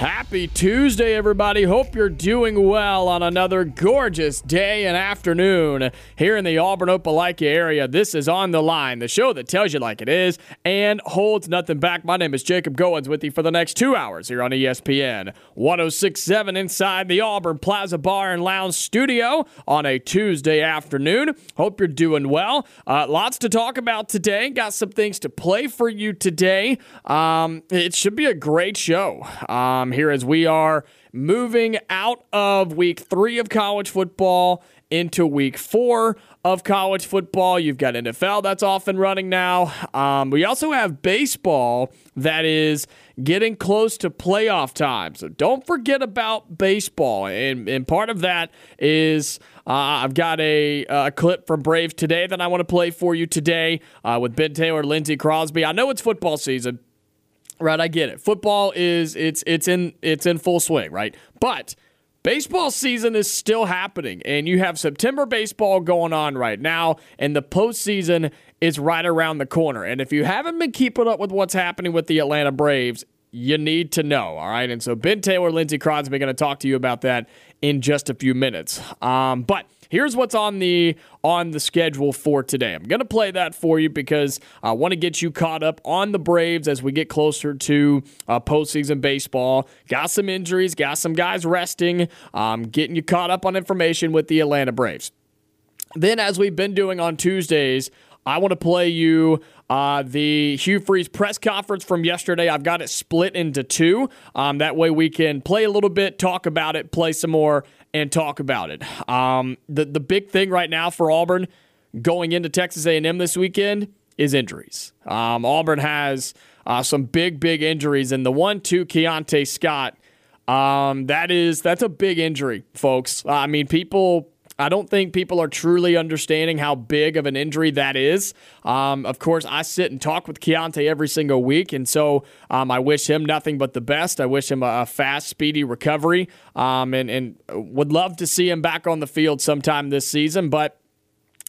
Happy Tuesday, everybody. Hope you're doing well on another gorgeous day and afternoon here in the Auburn Opelika area. This is On the Line, the show that tells you like it is and holds nothing back. My name is Jacob Goins with you for the next two hours here on ESPN 1067 inside the Auburn Plaza Bar and Lounge studio on a Tuesday afternoon. Hope you're doing well. Uh, lots to talk about today. Got some things to play for you today. Um, it should be a great show. Um, here as we are moving out of week three of college football into week four of college football. You've got NFL that's off and running now. Um, we also have baseball that is getting close to playoff time. So don't forget about baseball. And, and part of that is uh, I've got a, a clip from Brave today that I want to play for you today uh, with Ben Taylor, Lindsey Crosby. I know it's football season. Right, I get it. Football is it's it's in it's in full swing, right? But baseball season is still happening, and you have September baseball going on right now, and the postseason is right around the corner. And if you haven't been keeping up with what's happening with the Atlanta Braves, you need to know, all right? And so Ben Taylor, Lindsey Crosby, going to talk to you about that in just a few minutes. Um, but here's what's on the on the schedule for today. I'm going to play that for you because I want to get you caught up on the Braves as we get closer to uh, postseason baseball. Got some injuries, got some guys resting, um, getting you caught up on information with the Atlanta Braves. Then, as we've been doing on Tuesdays, I want to play you uh, the Hugh Freeze press conference from yesterday. I've got it split into two. Um, that way we can play a little bit, talk about it, play some more, and talk about it. Um, the the big thing right now for Auburn going into Texas A&M this weekend is injuries. Um, Auburn has uh, some big big injuries, and the one two Keionta Scott. Um, that is that's a big injury, folks. I mean, people I don't think people are truly understanding how big of an injury that is. Um, of course, I sit and talk with Keionta every single week, and so um, I wish him nothing but the best. I wish him a, a fast, speedy recovery, um, and, and would love to see him back on the field sometime this season, but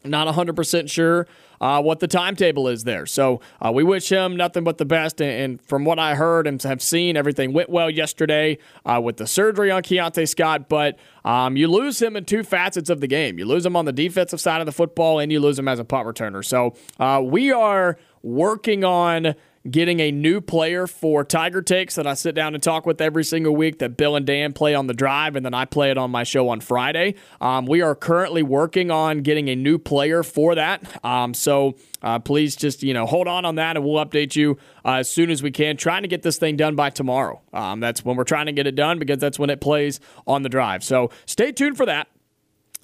not 100% sure uh, what the timetable is there. So uh, we wish him nothing but the best. And, and, from what I heard and have seen, everything went well yesterday uh, with the surgery on Keionta Scott. But um, you lose him in two facets of the game. You lose him on the defensive side of the football, and you lose him as a punt returner. So uh, we are working on getting a new player for Tiger Takes that I sit down and talk with every single week that Bill and Dan play on the drive, and then I play it on my show on Friday. Um, we are currently working on getting a new player for that. Um, so uh, please just you know hold on on that, and we'll update you uh, as soon as we can. Trying to get this thing done by tomorrow. Um, that's when we're trying to get it done because that's when it plays on the drive. So stay tuned for that.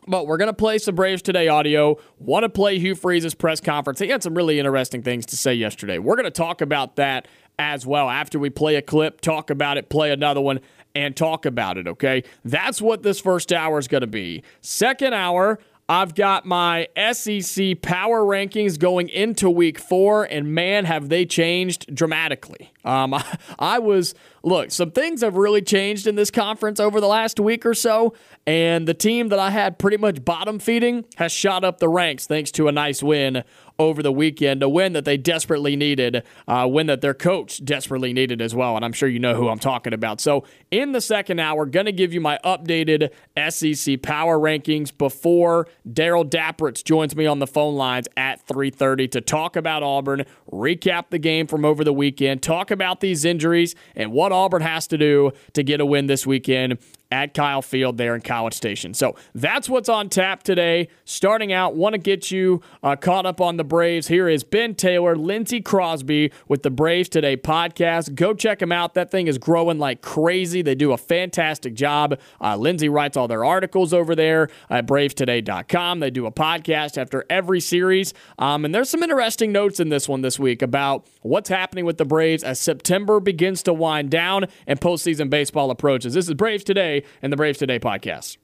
But we're going to play some Braves Today audio. Want to play Hugh Freeze's press conference. He had some really interesting things to say yesterday. We're going to talk about that as well after we play a clip, talk about it, play another one, and talk about it, okay? That's what this first hour is going to be. Second hour, I've got my SEC power rankings going into week four, and man, have they changed dramatically. Um, I, I was, look, some things have really changed in this conference over the last week or so, and the team that I had pretty much bottom feeding has shot up the ranks thanks to a nice win over the weekend, a win that they desperately needed, uh, a win that their coach desperately needed as well. And I'm sure you know who I'm talking about. So, in the second hour, going to give you my updated SEC power rankings before Darrell Dapprich joins me on the phone lines at 3:30 to talk about Auburn, recap the game from over the weekend, talk about these injuries and what Auburn has to do to get a win this weekend at Kyle Field there in College Station. So that's what's on tap today. Starting out, want to get you uh, caught up on the Braves. Here is Ben Taylor, Lindsey Crosby with the Braves Today podcast. Go check them out. That thing is growing like crazy. They do a fantastic job. Uh, Lindsey writes all their articles over there at bravetoday.com. They do a podcast after every series. Um, and there's some interesting notes in this one this week about what's happening with the Braves as September begins to wind down and postseason baseball approaches. This is Braves Today and the Braves Today podcast.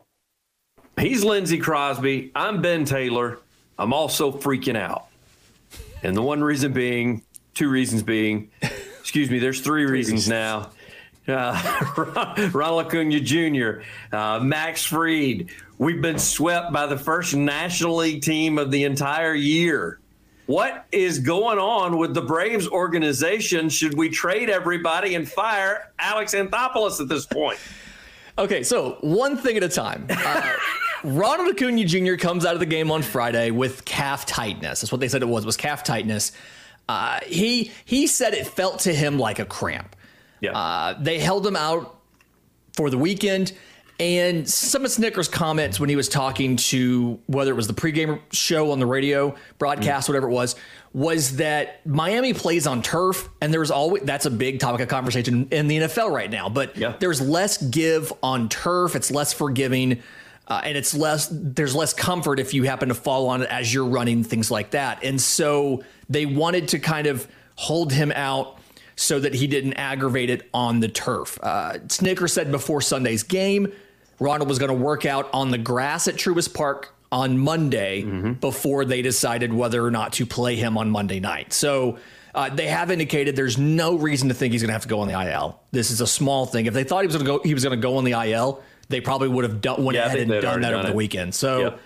He's Lindsey Crosby. I'm Ben Taylor. I'm also freaking out. And the one reason being, two reasons being, excuse me, there's three reasons now. Uh, Ronald Acuna Jr., uh, Max Fried. We've been swept by the first National League team of the entire year. What is going on with the Braves organization? Should we trade everybody and fire Alex Anthopoulos at this point? Okay, so one thing at a time. Uh, Ronald Acuna Jr. comes out of the game on Friday with calf tightness. That's what they said it was. Was calf tightness. Uh, he he said it felt to him like a cramp. Yeah. Uh, they held him out for the weekend. And some of Snitker's comments when he was talking to whether it was the pregame show on the radio broadcast, mm. whatever it was, was that Miami plays on turf, and there's always that's a big topic of conversation in the NFL right now. But yeah. there's less give on turf; it's less forgiving, uh, and it's less. There's less comfort if you happen to fall on it as you're running things like that. And so they wanted to kind of hold him out so that he didn't aggravate it on the turf. Uh, Snitker said before Sunday's game, Ronald was going to work out on the grass at Truist Park on Monday mm-hmm. before they decided whether or not to play him on Monday night. So uh, they have indicated there's no reason to think he's going to have to go on the IL. This is a small thing. If they thought he was going to go, he was going to go on the IL. They probably would have done, went yeah, ahead and done that done over it. the weekend. So yep.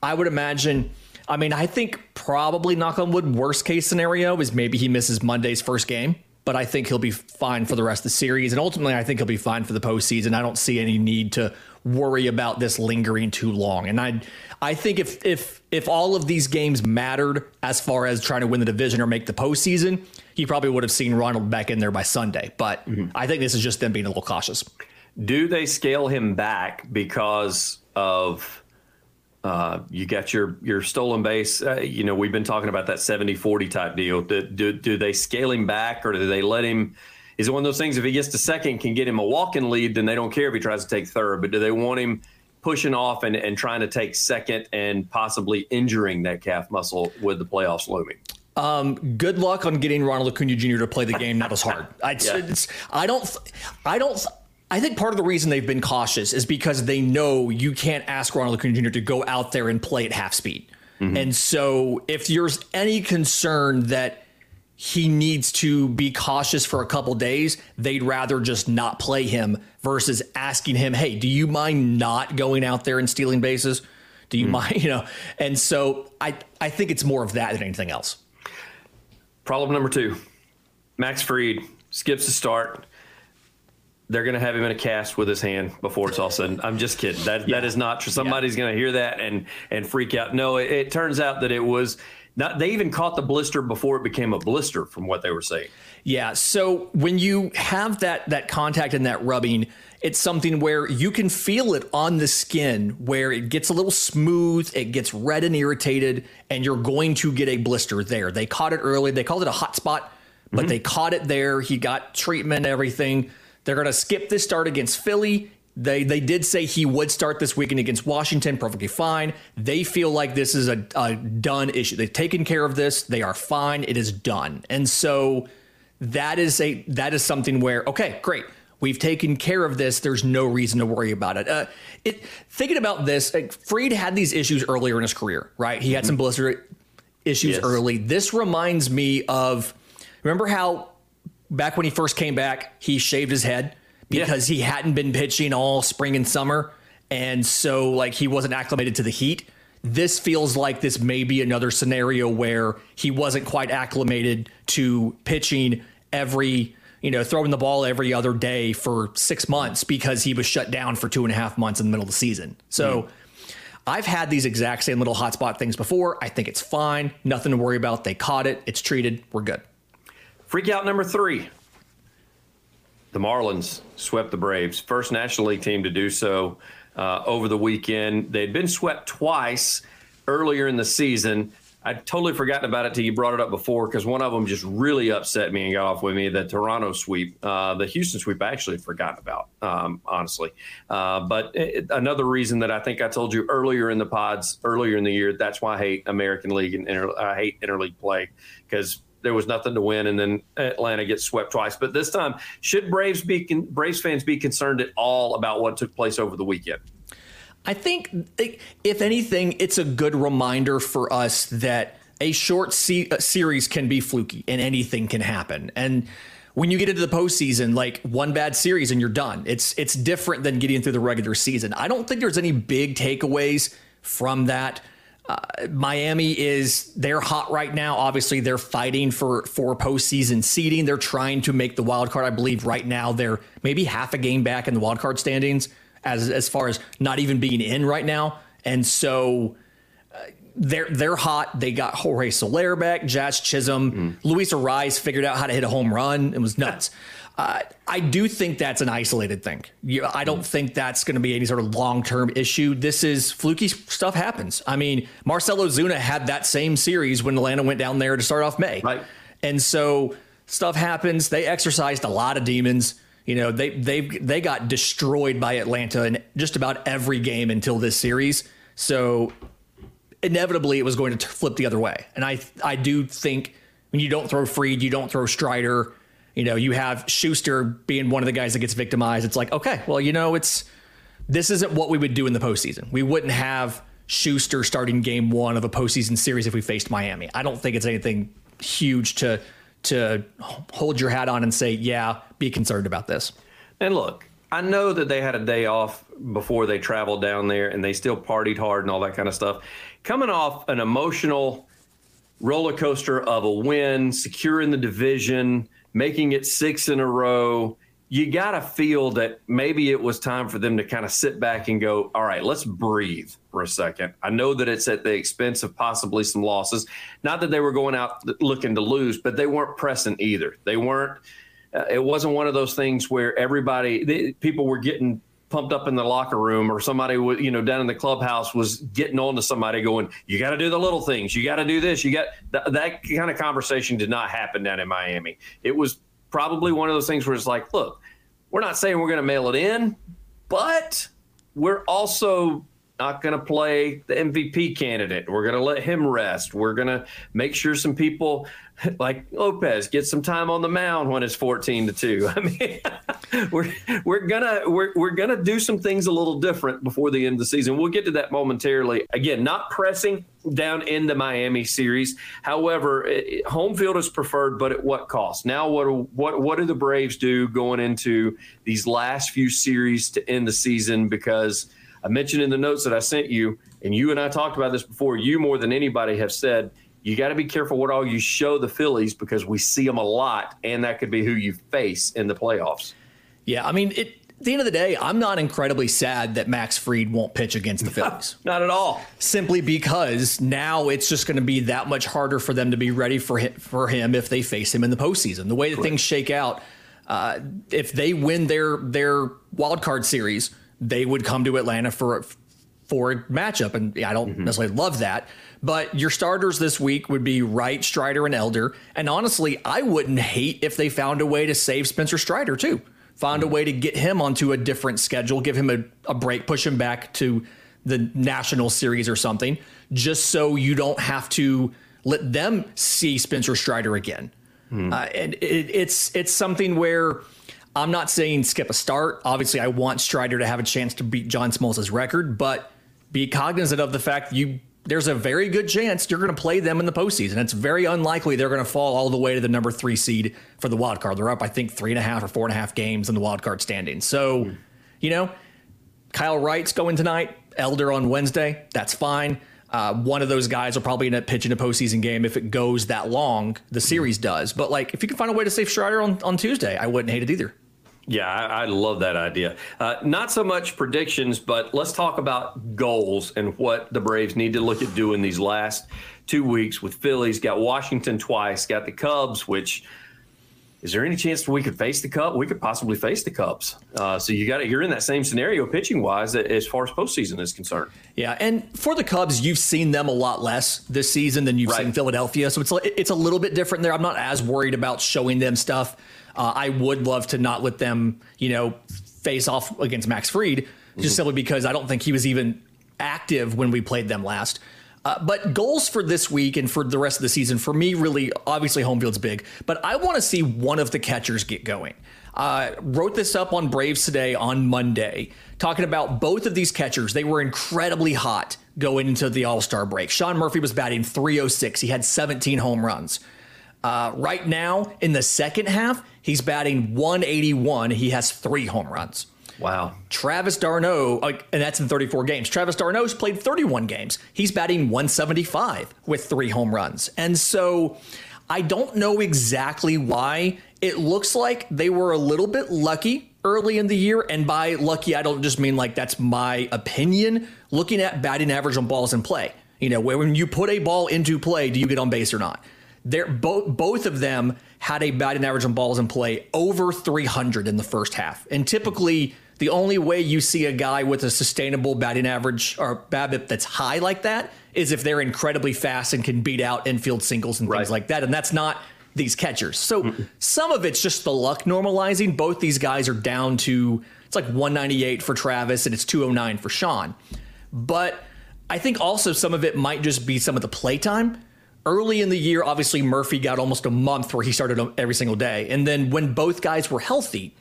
I would imagine. I mean, I think probably knock on wood, worst case scenario is maybe he misses Monday's first game but I think he'll be fine for the rest of the series. And ultimately, I think he'll be fine for the postseason. I don't see any need to worry about this lingering too long. And I, I think if if if all of these games mattered as far as trying to win the division or make the postseason, he probably would have seen Ronald back in there by Sunday. But mm-hmm. I think this is just them being a little cautious. Do they scale him back because of? Uh, you got your your stolen base. Uh, you know, we've been talking about that 70-40 type deal. Do, do, do they scale him back or do they let him? Is it one of those things if he gets to second, can get him a walking lead, then they don't care if he tries to take third. But do they want him pushing off and, and trying to take second and possibly injuring that calf muscle with the playoffs looming? Um, good luck on getting Ronald Acuna Jr. to play the game not as hard. I, yeah. I don't, I don't, I think part of the reason they've been cautious is because they know you can't ask Ronald Acuna Jr. to go out there and play at half speed. Mm-hmm. And so if there's any concern that he needs to be cautious for a couple days, they'd rather just not play him versus asking him, "Hey, do you mind not going out there and stealing bases? Do you mm-hmm. mind, you know?" And so I I think it's more of that than anything else. Problem number 2. Max Fried skips the start they're going to have him in a cast with his hand before it's all said. I'm just kidding. That yeah. that is not true. Somebody's yeah. going to hear that and and freak out. No, it, it, turns out that it was not. They even caught the blister before it became a blister, from what they were saying. Yeah. So when you have that that contact and that rubbing, it's something where you can feel it on the skin, where it gets a little smooth, it gets red and irritated, and you're going to get a blister there. They caught it early. They called it a hot spot, but mm-hmm. they caught it there. He got treatment, everything they're going to skip this start against Philly. They they did say he would start this weekend against Washington, perfectly fine. They feel like this is a, a done issue. They've taken care of this. They are fine. It is done. And so that is a that is something where okay, great. We've taken care of this. There's no reason to worry about it. Uh, it thinking about this, like, Fried had these issues earlier in his career, right? He had some mm-hmm. blister issues yes. early. This reminds me of remember how back when he first came back, he shaved his head because yeah. he hadn't been pitching all spring and summer. And so, like, he wasn't acclimated to the heat. This feels like this may be another scenario where he wasn't quite acclimated to pitching every, you know, throwing the ball every other day for six months because he was shut down for two and a half months in the middle of the season. So, mm. I've had these exact same little hotspot things before. I think it's fine. Nothing to worry about. They caught it. It's treated. We're good. Freak out number three. The Marlins swept the Braves, first National League team to do so uh, over the weekend. They'd been swept twice earlier in the season. I'd totally forgotten about it till you brought it up before because one of them just really upset me and got off with me. The Toronto sweep, uh, the Houston sweep, I actually forgot about, um, honestly. Uh, but it, another reason that I think I told you earlier in the pods, earlier in the year, that's why I hate American League and inter, I hate interleague play because there was nothing to win, and then Atlanta gets swept twice. But this time, should Braves be Braves fans be concerned at all about what took place over the weekend? I think, if anything, it's a good reminder for us that a short se- uh, series can be fluky and anything can happen. And when you get into the postseason, like one bad series and you're done. It's it's different than getting through the regular season. I don't think there's any big takeaways from that. Uh, Miami is they're hot right now. Obviously, they're fighting for for postseason seeding. They're trying to make the wild card. I believe right now they're maybe half a game back in the wild card standings as as far as not even being in right now. And so uh, they're they're hot. They got Jorge Soler back, Jazz Chisholm, mm. Luis Arraez figured out how to hit a home run. It was nuts. Uh, I do think that's an isolated thing. You, I don't think that's going to be any sort of long term issue. This is fluky stuff happens. I mean, Marcell Ozuna had that same series when Atlanta went down there to start off May. Right. And so stuff happens. They exercised a lot of demons. You know, they they they got destroyed by Atlanta in just about every game until this series. So inevitably, it was going to flip the other way. And I I do think when you don't throw Fried, you don't throw Strider. You know, you have Schuster being one of the guys that gets victimized. It's like, okay, well, you know, it's this isn't what we would do in the postseason. We wouldn't have Schuster starting game one of a postseason series if we faced Miami. I don't think it's anything huge to to hold your hat on and say, yeah, be concerned about this. And look, I know that they had a day off before they traveled down there and they still partied hard and all that kind of stuff. Coming off an emotional roller coaster of a win, securing the division, making it six in a row, you got to feel that maybe it was time for them to kind of sit back and go, all right, let's breathe for a second. I know that it's at the expense of possibly some losses. Not that they were going out looking to lose, but they weren't pressing either. They weren't, uh, it wasn't one of those things where everybody, they, people were getting pumped up in the locker room or somebody you know down in the clubhouse was getting on to somebody going you got to do the little things. You got to do this. You got th- that kind of conversation did not happen down in miami. It was probably one of those things where it's like look we're not saying we're going to mail it in, but we're also not going to play the MVP candidate. We're going to let him rest. We're going to make sure some people like Lopez get some time on the mound when it's 14 to 2. I mean, we're we're going to we're we're going to do some things a little different before the end of the season. We'll get to that momentarily. Again, not pressing down in the Miami series. However, it, home field is preferred, but at what cost? Now, what what what do the Braves do going into these last few series to end the season? Because I mentioned in the notes that I sent you, and you and I talked about this before. You more than anybody have said you got to be careful what all you show the Phillies because we see them a lot, and that could be who you face in the playoffs. Yeah, I mean, it, at the end of the day, I'm not incredibly sad that Max Fried won't pitch against the Phillies. not at all. Simply because now it's just going to be that much harder for them to be ready for him, for him if they face him in the postseason. The way that Correct. things shake out, uh, if they win their their wild card series, they would come to Atlanta for for a matchup, and I don't mm-hmm. necessarily love that. But your starters this week would be Wright, Strider, and Elder. And honestly, I wouldn't hate if they found a way to save Spencer Strider too. Found a way to get him onto a different schedule, give him a, a break, push him back to the national series or something, just so you don't have to let them see Spencer Strider again. Mm. Uh, and it, it's it's something where I'm not saying skip a start. Obviously, I want Strider to have a chance to beat John Smoltz' record, but be cognizant of the fact you there's a very good chance you're going to play them in the postseason. It's very unlikely they're going to fall all the way to the number three seed for the wild card. They're up, I think, three and a half or four and a half games in the wild card standings. So, mm. you know, Kyle Wright's going tonight, Elder on Wednesday. That's fine. Uh, one of those guys will probably end up pitching a postseason game if it goes that long. The series does, but like if you can find a way to save Strider on, on Tuesday, I wouldn't hate it either. Yeah, I, I, love that idea. Uh, not so much predictions, but let's talk about goals and what the Braves need to look at doing these last two weeks with Phillies. Got Washington twice, got the Cubs, which is there any chance we could face the cup? We could possibly face the Cubs. Uh, so you got to, you're in that same scenario pitching wise as far as postseason is concerned. Yeah, and for the Cubs, you've seen them a lot less this season than you've right. seen Philadelphia, so it's it's a little bit different there. I'm not as worried about showing them stuff. Uh, I would love to not let them, you know, face off against Max Fried just mm-hmm. simply because I don't think he was even active when we played them last. Uh, but goals for this week and for the rest of the season, for me, really, obviously, home field's big. But I want to see one of the catchers get going. Uh, wrote this up on Braves today on Monday, talking about both of these catchers. They were incredibly hot going into the All Star break. Sean Murphy was batting 306. He had 17 home runs. Uh, right now, in the second half, he's batting 181. He has three home runs. Wow. Travis d'Arnaud, and that's in 34 games. Travis d'Arnaud's played 31 games. He's batting 175 with three home runs. And so I don't know exactly why. It looks like they were a little bit lucky early in the year. And by lucky, I don't just mean like that's my opinion. Looking at batting average on balls in play, you know, when you put a ball into play, do you get on base or not? They're both both of them had a batting average on balls in play over 300 in the first half. And typically the only way you see a guy with a sustainable batting average or BABIP that's high like that is if they're incredibly fast and can beat out infield singles and things like that. And that's not these catchers. So mm some of it's just the luck normalizing. Both these guys are down to it's like 198 for Travis and it's 209 for Sean. But I think also some of it might just be some of the playtime. Early in the year, obviously Murphy got almost a month where he started every single day. And then when both guys were healthy,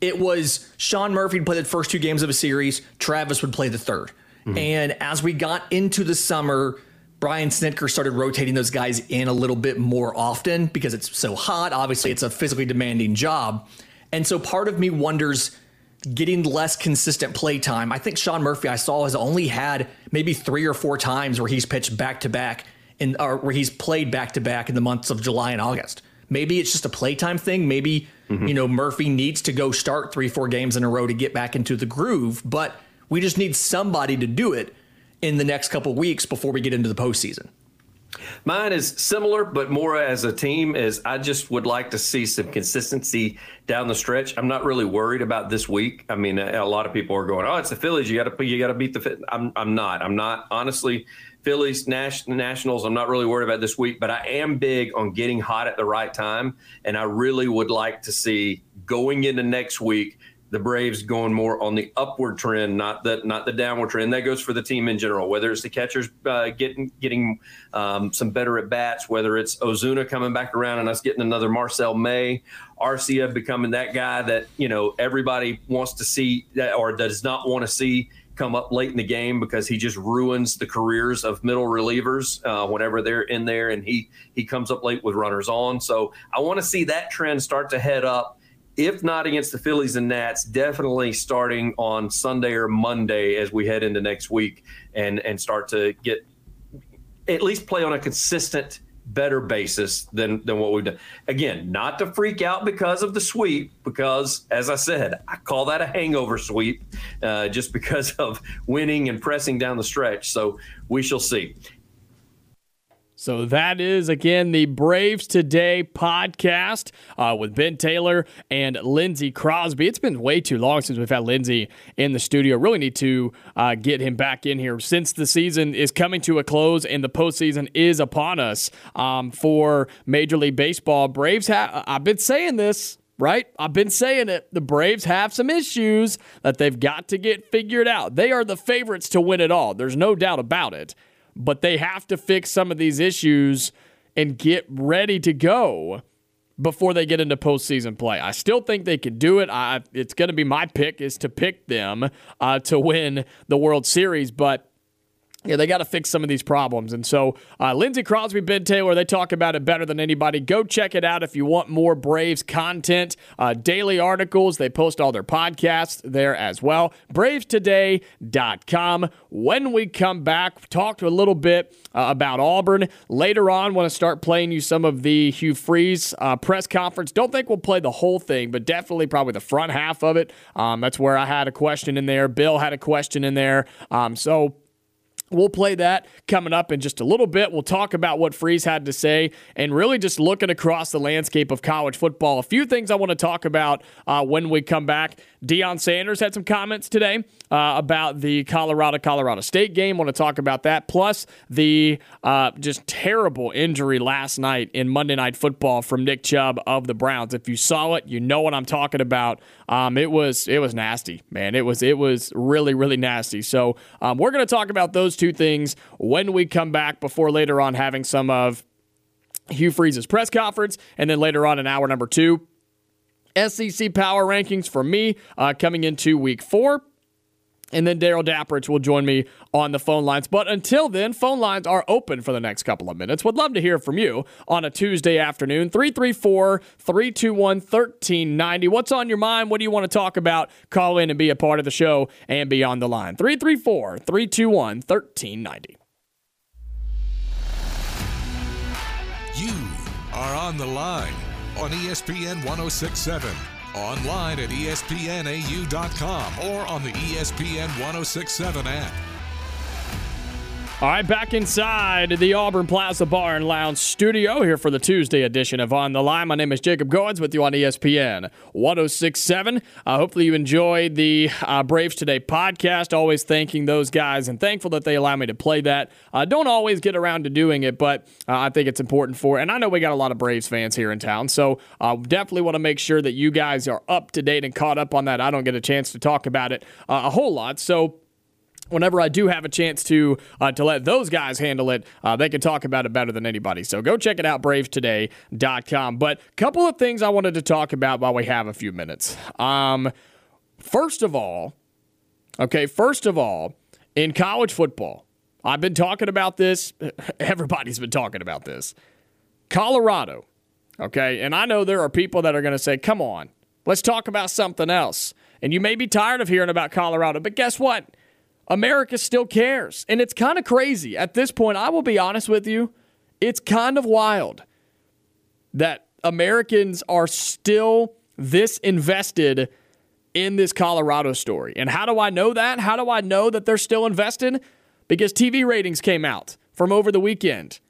it was Sean Murphy would play the first two games of a series, Travis would play the 3rd mm-hmm. And as we got into the summer, Brian Snitker started rotating those guys in a little bit more often because it's so hot. Obviously, it's a physically demanding job. And so part of me wonders getting less consistent play time. I think Sean Murphy I saw has only had maybe three or four times where he's pitched back to back in or where he's played back to back in the months of July and August. Maybe it's just a playtime thing. Maybe Mm-hmm. You know, Murphy needs to go start three, four games in a row to get back into the groove, but we just need somebody to do it in the next couple weeks before we get into the postseason. Mine is similar, but more as a team. Is I just would like to see some consistency down the stretch. I'm not really worried about this week. I mean, a, a lot of people are going, "Oh, it's the Phillies. You got to you got to beat the." I'm I'm not. I'm not honestly. Phillies Nationals. I'm not really worried about this week, but I am big on getting hot at the right time, and I really would like to see going into next week the Braves going more on the upward trend, not the not the downward trend. That goes for the team in general. Whether it's the catchers uh, getting getting um, some better at bats, whether it's Ozuna coming back around and us getting another Marcel May, Arcia becoming that guy that you know everybody wants to see that or does not want to see come up late in the game because he just ruins the careers of middle relievers uh, whenever they're in there and he he comes up late with runners on. So I want to see that trend start to head up. If not against the Phillies and Nats, definitely starting on Sunday or Monday as we head into next week and and start to get at least play on a consistent better basis than than what we've done. Again, not to freak out because of the sweep, because as I said, I call that a hangover sweep, uh, just because of winning and pressing down the stretch. So we shall see. So that is, again, the Braves Today podcast uh, with Ben Taylor and Lindsey Crosby. It's been way too long since we've had Lindsey in the studio. Really need to uh, get him back in here since the season is coming to a close and the postseason is upon us um, for Major League Baseball. Braves, I've been saying this right? I've been saying it. The Braves have some issues that they've got to get figured out. They are the favorites to win it all. There's no doubt about it but they have to fix some of these issues and get ready to go before they get into postseason play. I still think they could do it. I, it's going to be my pick is to pick them uh, to win the World Series, but yeah, they got to fix some of these problems. And so, uh, Lindsey Crosby, Ben Taylor, they talk about it better than anybody. Go check it out if you want more Braves content, uh, daily articles. They post all their podcasts there as well. BravesToday.com. When we come back, talk to a little bit uh, about Auburn. Later on, want to start playing you some of the Hugh Freeze uh, press conference. Don't think we'll play the whole thing, but definitely probably the front half of it. Um, that's where I had a question in there. Bill had a question in there. Um, so, We'll play that coming up in just a little bit. We'll talk about what Freeze had to say and really just looking across the landscape of college football. A few things I want to talk about uh, when we come back. Deion Sanders had some comments today uh, about the Colorado Colorado State game. Want to talk about that. Plus the uh, just terrible injury last night in Monday Night Football from Nick Chubb of the Browns. If you saw it, you know what I'm talking about. Um, it was it was nasty, man. It was it was really really nasty. So um, we're going to talk about those two things when we come back. Before later on having some of Hugh Freeze's press conference, and then later on in hour number two, SEC power rankings for me uh, coming into week four. And then Darrell Dapprich will join me on the phone lines. But until then, phone lines are open for the next couple of minutes. Would love to hear from you on a Tuesday afternoon. 334 321 1390. What's on your mind? What do you want to talk about? Call in and be a part of the show and be on the line. 334 321 1390. You are on the line on ESPN 1067, online at espnau.com, or on the ESPN 1067 app. All right, back inside the Auburn Plaza Bar and Lounge studio here for the Tuesday edition of On the Line. My name is Jacob Goins with you on ESPN 1067. Uh, hopefully, you enjoyed the uh, Braves Today podcast. Always thanking those guys and thankful that they allow me to play that. Uh, don't always get around to doing it, but uh, I think it's important for. And I know we got a lot of Braves fans here in town, so uh, definitely want to make sure that you guys are up to date and caught up on that. I don't get a chance to talk about it uh, a whole lot, so whenever I do have a chance to uh, to let those guys handle it, uh, they can talk about it better than anybody. So go check it out, bravetoday.com. But a couple of things I wanted to talk about while we have a few minutes. Um, first of all, okay, first of all, in college football, I've been talking about this. Everybody's been talking about this. Colorado, okay, and I know there are people that are going to say, come on, let's talk about something else. And you may be tired of hearing about Colorado, but guess what? America still cares. And it's kind of crazy. At this point, I will be honest with you, it's kind of wild that Americans are still this invested in this Colorado story. And how do I know that? How do I know that they're still invested? Because TV ratings came out from over the weekend.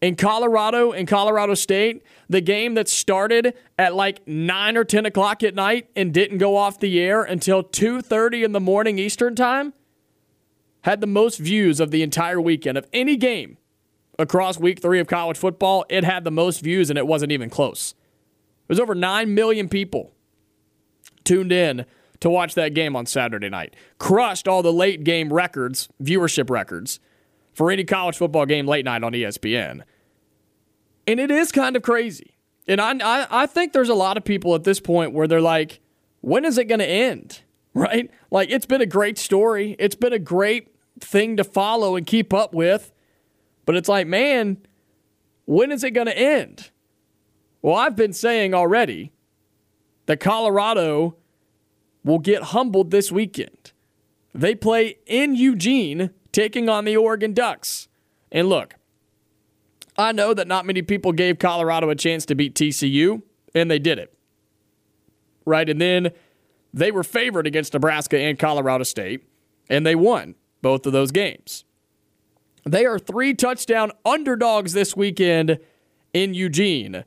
In Colorado and Colorado State, the game that started at like 9 or 10 o'clock at night and didn't go off the air until 2.30 in the morning Eastern time had the most views of the entire weekend of any game across week three of college football. It had the most views, and it wasn't even close. It was over 9 million people tuned in to watch that game on Saturday night. Crushed all the late game records, viewership records, for any college football game late night on ESPN. And it is kind of crazy. And I, I, I think there's a lot of people at this point where they're like, when is it going to end? Right? Like, it's been a great story. It's been a great thing to follow and keep up with. But it's like, man, when is it going to end? Well, I've been saying already that Colorado will get humbled this weekend. They play in Eugene, taking on the Oregon Ducks. And look, I know that not many people gave Colorado a chance to beat TCU, and they did it. Right? And then they were favored against Nebraska and Colorado State, and they won both of those games. They are three touchdown underdogs this weekend in Eugene.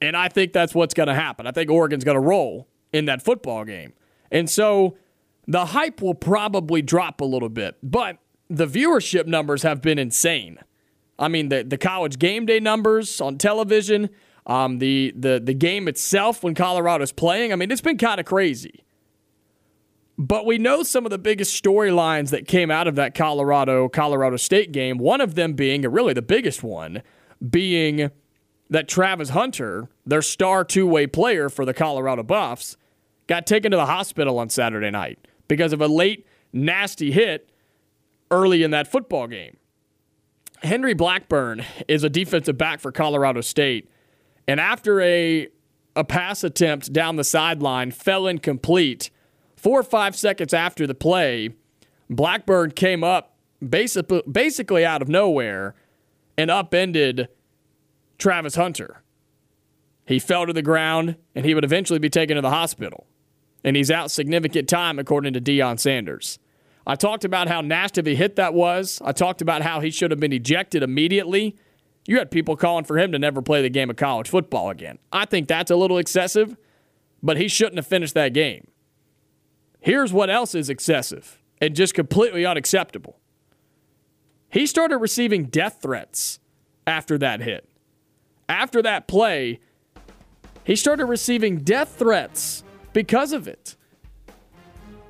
And I think that's what's going to happen. I think Oregon's going to roll in that football game. And so the hype will probably drop a little bit, but the viewership numbers have been insane. I mean, the, the college game day numbers on television, um, the, the, the game itself when Colorado's playing, I mean, it's been kind of crazy. But we know some of the biggest storylines that came out of that Colorado Colorado State game. One of them being, really the biggest one, being that Travis Hunter, their star two way player for the Colorado Buffs, got taken to the hospital on Saturday night because of a late, nasty hit early in that football game. Henry Blackburn is a defensive back for Colorado State, and after a a pass attempt down the sideline fell incomplete Four or five seconds after the play, Blackburn came up basically, basically out of nowhere and upended Travis Hunter. He fell to the ground and he would eventually be taken to the hospital. And he's out significant time, according to Deion Sanders. I talked about how nasty of a hit that was. I talked about how he should have been ejected immediately. You had people calling for him to never play the game of college football again. I think that's a little excessive, but he shouldn't have finished that game. Here's what else is excessive and just completely unacceptable. He started receiving death threats after that hit. After that play, he started receiving death threats because of it.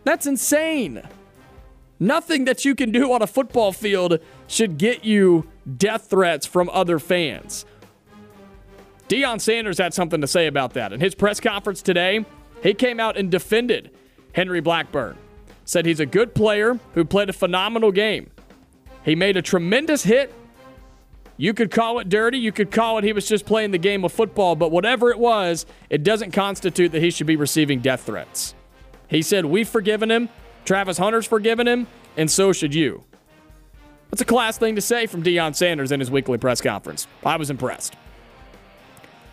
That's insane. Nothing that you can do on a football field should get you death threats from other fans. Deion Sanders had something to say about that. In his press conference today, he came out and defended Henry Blackburn. Said he's a good player who played a phenomenal game. He made a tremendous hit. You could call it dirty. You could call it he was just playing the game of football, but whatever it was, it doesn't constitute that he should be receiving death threats. He said, We've forgiven him. Travis Hunter's forgiven him, and so should you. That's a class thing to say from Deion Sanders in his weekly press conference. I was impressed.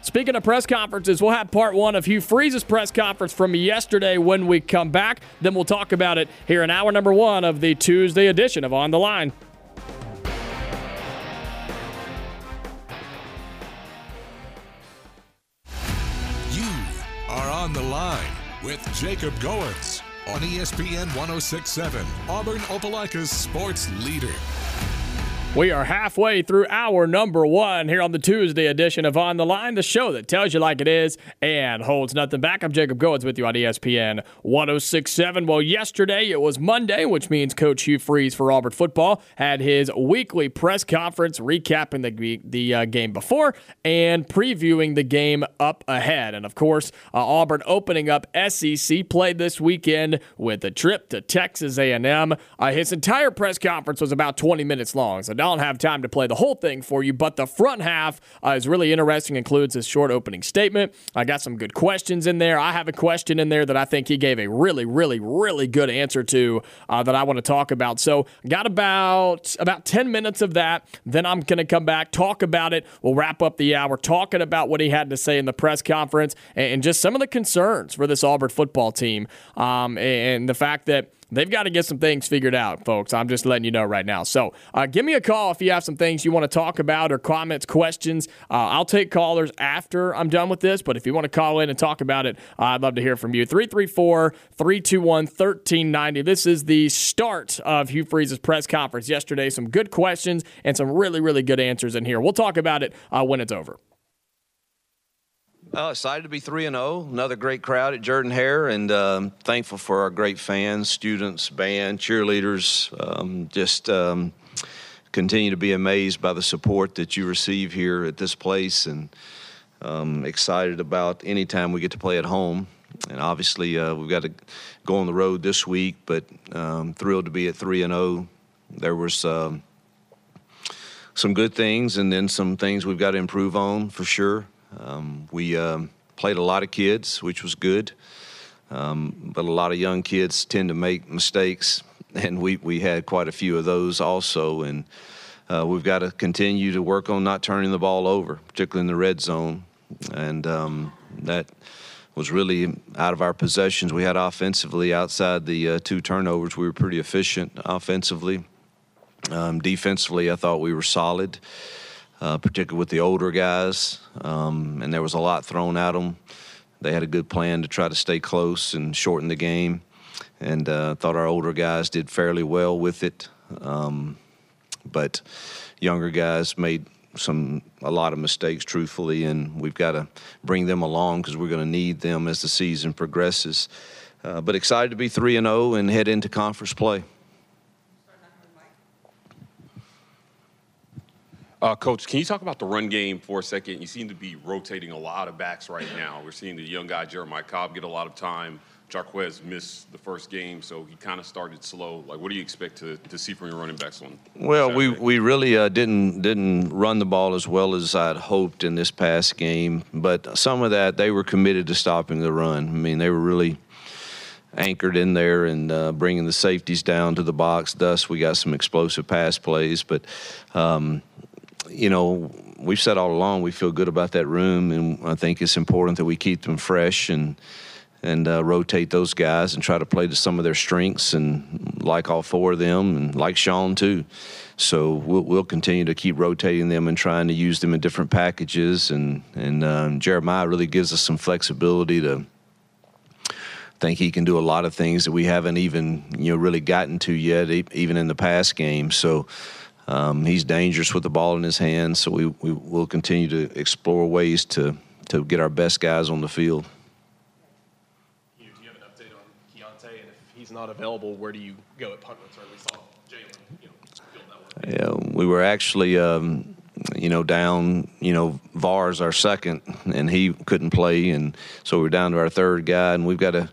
Speaking of press conferences, we'll have part one of Hugh Freeze's press conference from yesterday when we come back. Then we'll talk about it here in hour number one of the Tuesday edition of On the Line. You are on the line with Jacob Goins on ESPN 1067, Auburn Opelika's sports leader. We are halfway through hour number one here on the Tuesday edition of On the Line, the show that tells you like it is and holds nothing back. I'm Jacob Goins with you on ESPN 1067. Well, yesterday it was Monday, which means Coach Hugh Freeze for Auburn football had his weekly press conference recapping the, the uh, game before and previewing the game up ahead. And of course, uh, Auburn opening up SEC play this weekend with a trip to Texas A&M. Uh, his entire press conference was about 20 minutes long, so don't have time to play the whole thing for you, but the front half uh, is really interesting. Includes his short opening statement. I got some good questions in there. I have a question in there that I think he gave a really, really, really good answer to uh, that I want to talk about. So got about about 10 minutes of that. Then I'm going to come back, talk about it. We'll wrap up the hour talking about what he had to say in the press conference and, just some of the concerns for this Auburn football team um, and the fact that they've got to get some things figured out, folks. I'm just letting you know right now. So uh, give me a call if you have some things you want to talk about or comments, questions. Uh, I'll take callers after I'm done with this, but if you want to call in and talk about it, uh, I'd love to hear from you. 334 321 1390. This is the start of Hugh Freeze's press conference yesterday. Some good questions and some really, really good answers in here. We'll talk about it uh, when it's over. Uh, excited to be 3 and 0. Another great crowd at Jordan Hare, and um, thankful for our great fans, students, band, cheerleaders. Um, just um, continue to be amazed by the support that you receive here at this place, and um, excited about any time we get to play at home. And obviously, uh, we've got to go on the road this week, but um, thrilled to be at 3 and 0. There was um, some good things, and then some things we've got to improve on for sure. Um, we um, played a lot of kids, which was good, um, but a lot of young kids tend to make mistakes, and we, we had quite a few of those also. And uh, we've got to continue to work on not turning the ball over, particularly in the red zone. And um, that was really out of our possessions. We had offensively outside the uh, two turnovers. We were pretty efficient offensively. Um, defensively, I thought we were solid uh, particularly with the older guys. Um, and there was a lot thrown at them. They had a good plan to try to stay close and shorten the game. And uh, thought our older guys did fairly well with it. Um, but younger guys made some a lot of mistakes, truthfully, and we've got to bring them along because we're going to need them as the season progresses. Uh, but excited to be three and zero oh and head into conference play. Uh, Coach, can you talk about the run game for a second? You seem to be rotating a lot of backs right now. We're seeing the young guy Jeremiah Cobb get a lot of time. Jarquez missed the first game, so he kind of started slow. Like, what do you expect to, to see from your running backs on? Well, we, we really uh, didn't didn't run the ball as well as I'd hoped in this past game, but some of that they were committed to stopping the run. I mean, they were really anchored in there and uh, bringing the safeties down to the box. Thus, we got some explosive pass plays, but. Um, you know, we've said all along we feel good about that room, and I think it's important that we keep them fresh and and uh, rotate those guys and try to play to some of their strengths and like all four of them and like Sean too. So we'll, we'll continue to keep rotating them and trying to use them in different packages. And and um, Jeremiah really gives us some flexibility to think he can do a lot of things that we haven't even you know really gotten to yet, even in the past game. So. Um, he's dangerous with the ball in his hands, so we, we will continue to explore ways to, to get our best guys on the field. Do you have an update on Keionta? And if he's not available, where do you go at punt return? We saw Jalen, you know, that one. Yeah, we were actually, um, you know, down, you know, Vars our second, and he couldn't play, and so we're down to our third guy, and we've got to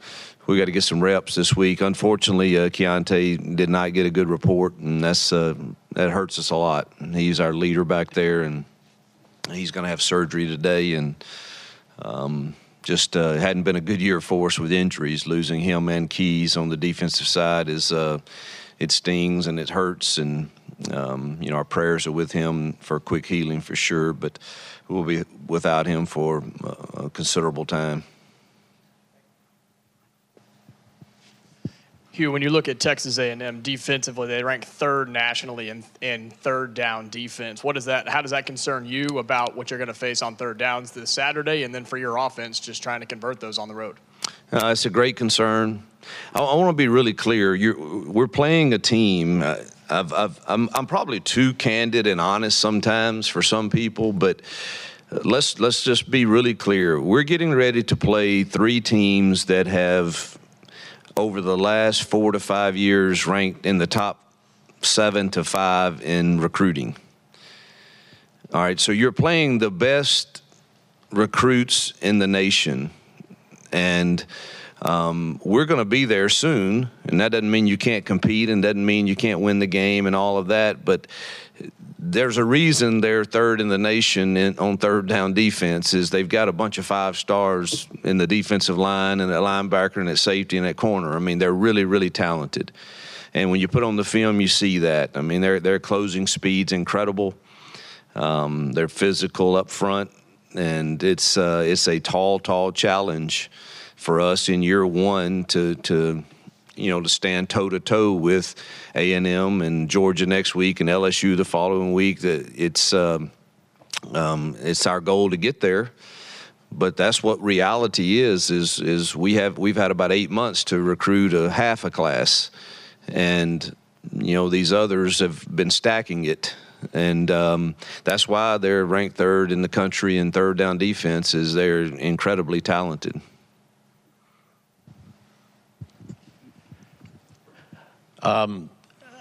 we got to get some reps this week. Unfortunately, uh, Keionta did not get a good report, and that's uh, that hurts us a lot. He's our leader back there, and he's going to have surgery today, and um, just uh, hadn't been a good year for us with injuries. Losing him and Keys on the defensive side is uh, it stings and it hurts, and um, you know our prayers are with him for quick healing for sure, but we'll be without him for a considerable time. Hugh, when you look at Texas A&M defensively, they rank third nationally in, in third down defense. What is that? How does that concern you about what you're going to face on third downs this Saturday, and then for your offense, just trying to convert those on the road? Uh, it's a great concern. I, I want to be really clear. You're, we're playing a team. Uh, I've, I've, I'm, I'm probably too candid and honest sometimes for some people, but let's let's just be really clear. We're getting ready to play three teams that have over the last four to five years ranked in the top seven to five in recruiting. All right, so you're playing the best recruits in the nation, and um, we're going to be there soon. And that doesn't mean you can't compete, and doesn't mean you can't win the game, and all of that. But there's a reason they're third in the nation in, on third down defense is they've got a bunch of five stars in the defensive line and at linebacker and at safety and at corner. I mean, they're really, really talented. And when you put on the film, you see that. I mean, their their closing speed's incredible. Um, they're physical up front, and it's uh, it's a tall, tall challenge for us in year one to to you know to stand toe to toe with A and M and Georgia next week and LSU the following week. That it's um, um, it's our goal to get there. But that's what reality is. Is is we have we've had about eight months to recruit a half a class, and you know these others have been stacking it and um, that's why they're ranked third in the country in third down defense is they're incredibly talented Um,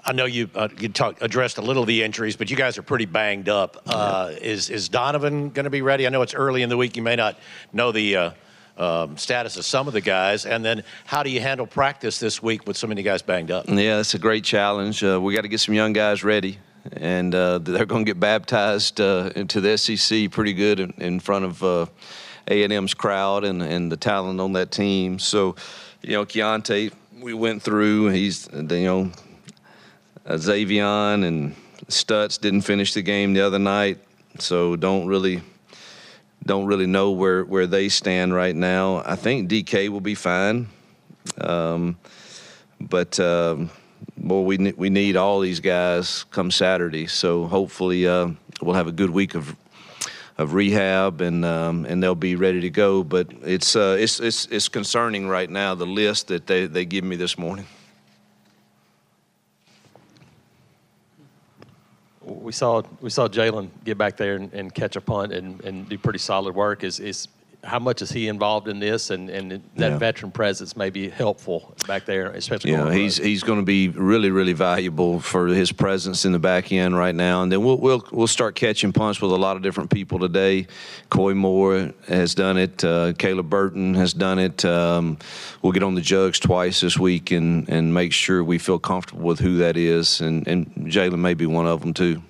I know you, uh, you talk, addressed a little of the injuries, but you guys are pretty banged up. Uh, is is Donovan going to be ready? I know it's early in the week. You may not know the uh, um, status of some of the guys. And then how do you handle practice this week with so many guys banged up? Yeah, that's a great challenge. Uh, we got to get some young guys ready. And uh, they're going to get baptized uh, into the SEC pretty good in, in front of A&M's crowd and, and the talent on that team. So, you know, Keionta – we went through. He's you know Xavion and Stutts didn't finish the game the other night, so don't really don't really know where where they stand right now. I think DK will be fine, um, but. Um, well, we we need all these guys come Saturday, so hopefully uh, we'll have a good week of of rehab and um, and they'll be ready to go. But it's uh, it's it's it's concerning right now the list that they they give me this morning. We saw we saw Jalen get back there and, and, catch a punt and, and do pretty solid work. Is is how much is he involved in this and, and that yeah. veteran presence may be helpful back there, especially. Yeah, he's he's going to be really really valuable for his presence in the back end right now, and then we'll we'll we'll start catching punts with a lot of different people today. Koy Moore has done it. Uh, Caleb Burton has done it. Um, we'll get on the jugs twice this week and and make sure we feel comfortable with who that is, and and Jalen may be one of them too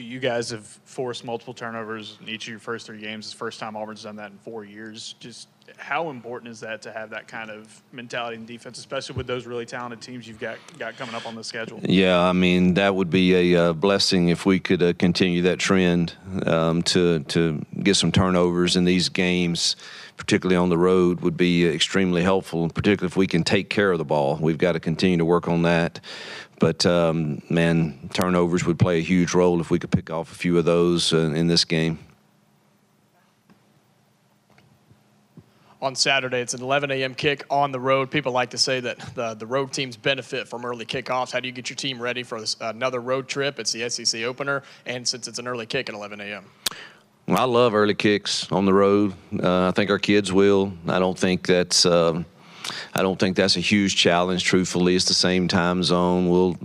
you guys have forced multiple turnovers in each of your first three games. It's the first time Auburn's done that in four years. Just how important is that to have that kind of mentality in defense, especially with those really talented teams you've got got coming up on the schedule? Yeah, I mean that would be a uh, blessing if we could uh, continue that trend um, to to get some turnovers in these games, particularly on the road, would be extremely helpful. Particularly if we can take care of the ball, we've got to continue to work on that. But um, man, turnovers would play a huge role if we could pick off a few of those uh, in this game. on Saturday. It's an 11 a.m. kick on the road. People like to say that the, the road teams benefit from early kickoffs. How do you get your team ready for this, another road trip? It's the SEC opener, and since it's an early kick at 11 a.m. Well, I love early kicks on the road. Uh, I think our kids will. I don't think that's. Um, I don't think that's a huge challenge. Truthfully, it's the same time zone. We'll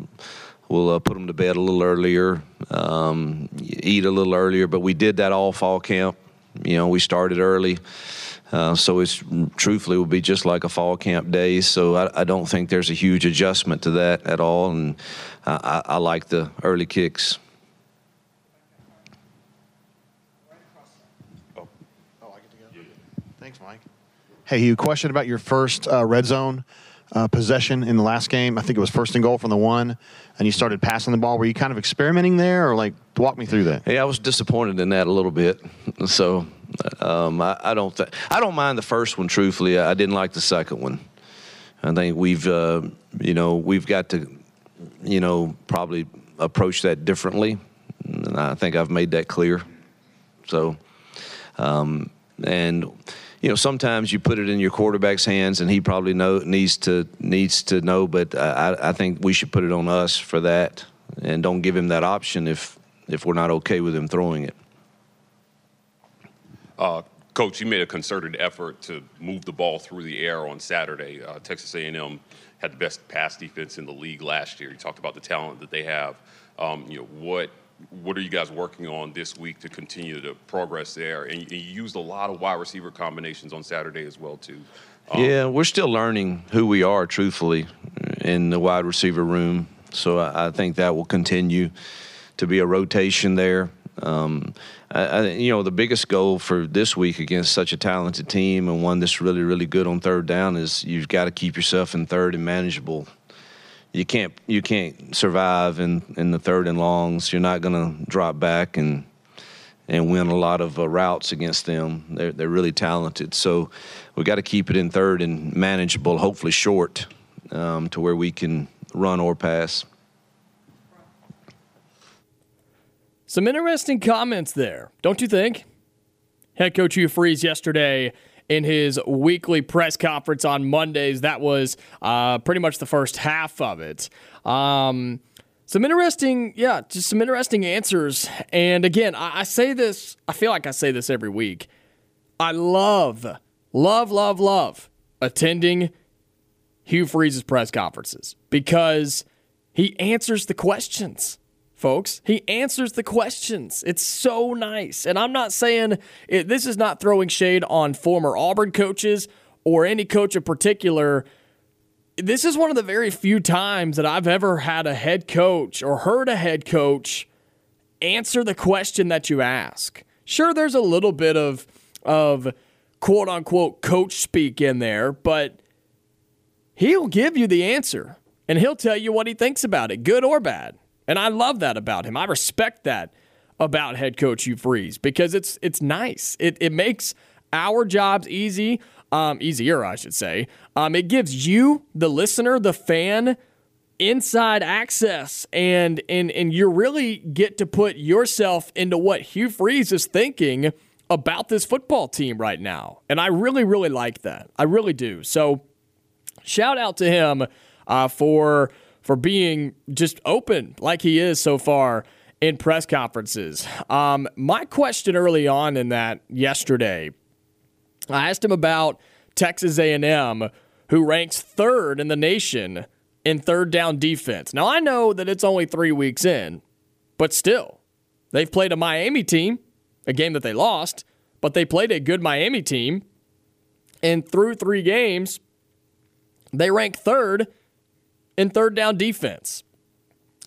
we'll uh, put them to bed a little earlier, um, eat a little earlier. But we did that all fall camp. You know, we started early. Uh, so it's truthfully will be just like a fall camp day. So I, I, don't think there's a huge adjustment to that at all, and I, I like the early kicks. Oh, oh, Thanks, Mike. Hey, you question about your first uh, red zone uh, possession in the last game. I think it was first and goal from the one, and you started passing the ball. Were you kind of experimenting there, or like walk me through that? Hey, I was disappointed in that a little bit. So um, I, I, don't th- I don't mind the first one. Truthfully, I didn't like the second one. I think we've uh, you know we've got to you know probably approach that differently, and I think I've made that clear. So, um, and you know sometimes you put it in your quarterback's hands, and he probably know needs to needs to know. But I, I think we should put it on us for that, and don't give him that option if if we're not okay with him throwing it. Uh, Coach, you made a concerted effort to move the ball through the air on Saturday. Uh, Texas A&M had the best pass defense in the league last year. You talked about the talent that they have. Um, you know what what are you guys working on this week to continue to progress there? And you, used a lot of wide receiver combinations on Saturday as well too. Um, yeah, we're still learning who we are, truthfully, in the wide receiver room. So I, I think that will continue to be a rotation there. Um, I, I, you know, the biggest goal for this week against such a talented team and one that's really, really good on third down is you've got to keep yourself in third and manageable. You can't you can't survive in, in the third and longs. You're not going to drop back and and win a lot of uh, routes against them. They're they're really talented. So we got to keep it in third and manageable, hopefully short, um, to where we can run or pass. Some interesting comments there, don't you think? Head coach Hugh Freeze yesterday in his weekly press conference on Mondays. That was uh, pretty much the first half of it. Um, some interesting, yeah, just some interesting answers. And again, I, I say this, I feel like I say this every week. I love, love, love, love attending Hugh Freeze's press conferences because he answers the questions folks. He answers the questions. It's so nice. And I'm not saying it, this is not throwing shade on former Auburn coaches or any coach in particular. This is one of the very few times that I've ever had a head coach or heard a head coach answer the question that you ask. Sure, there's a little bit of of quote unquote coach speak in there, but he'll give you the answer and he'll tell you what he thinks about it, good or bad. And I love that about him. I respect that about head coach Hugh Freeze because it's it's nice. It it makes our jobs easy, um, easier, I should say. Um, it gives you, the listener, the fan, inside access, and and and you really get to put yourself into what Hugh Freeze is thinking about this football team right now. And I really, really like that. I really do. So, shout out to him uh, for for being just open like he is so far in press conferences. Um, my question early on in that yesterday, I asked him about Texas A&M, who ranks third in the nation in third down defense. Now I know that it's only three weeks in, but still, they've played a Miami team, a game that they lost, but they played a good Miami team, and through three games, they rank third in third down defense.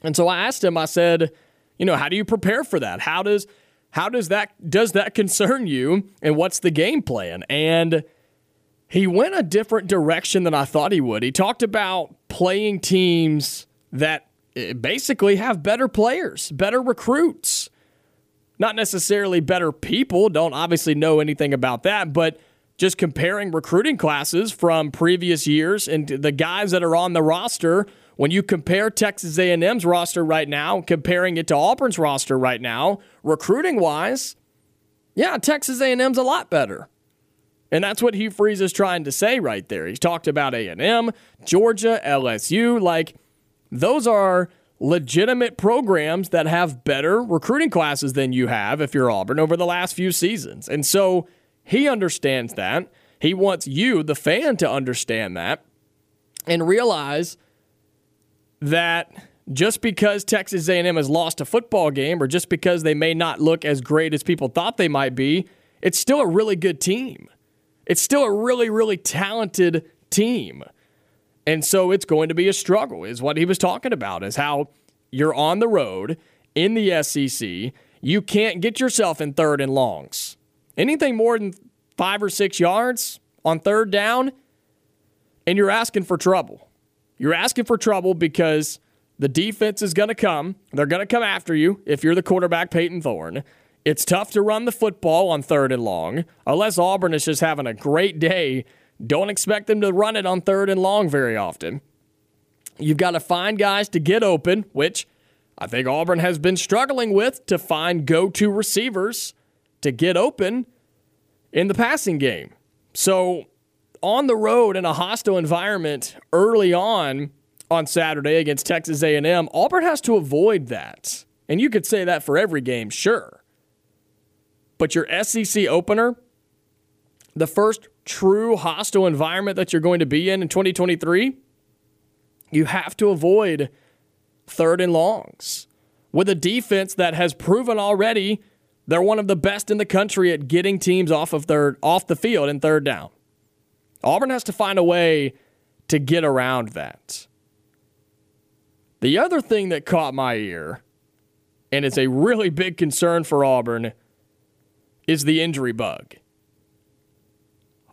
And so I asked him, I said, you know, how do you prepare for that? How does how does that does that concern you and what's the game plan? And he went a different direction than I thought he would. He talked about playing teams that eh, basically have better players, better recruits. Not necessarily better people, don't obviously know anything about that, but just comparing recruiting classes from previous years and the guys that are on the roster when you compare Texas A&M's roster right now, comparing it to Auburn's roster right now, recruiting wise, yeah, Texas A&M's a lot better. And that's what Hugh Freeze is trying to say right there. He's talked about A&M, Georgia, LSU, like those are legitimate programs that have better recruiting classes than you have if you're Auburn over the last few seasons. And so he understands that. He wants you, the fan, to understand that and realize that just because Texas A&M has lost a football game or just because they may not look as great as people thought they might be, it's still a really good team. It's still a really really talented team. And so it's going to be a struggle is what he was talking about is how you're on the road in the SEC, you can't get yourself in third and longs. Anything more than 5 or 6 yards on third down and you're asking for trouble. You're asking for trouble because the defense is going to come. They're going to come after you if you're the quarterback, Payton Thorne. It's tough to run the football on third and long. Unless Auburn is just having a great day, don't expect them to run it on third and long very often. You've got to find guys to get open, which I think Auburn has been struggling with to find go to receivers to get open in the passing game. So on the road in a hostile environment early on on Saturday against Texas A&M, Auburn has to avoid that. And you could say that for every game, sure. But your SEC opener, the first true hostile environment that you're going to be in in 2023, you have to avoid third and longs with a defense that has proven already they're one of the best in the country at getting teams off of third off the field in third down. Auburn has to find a way to get around that. The other thing that caught my ear, and it's a really big concern for Auburn, is the injury bug.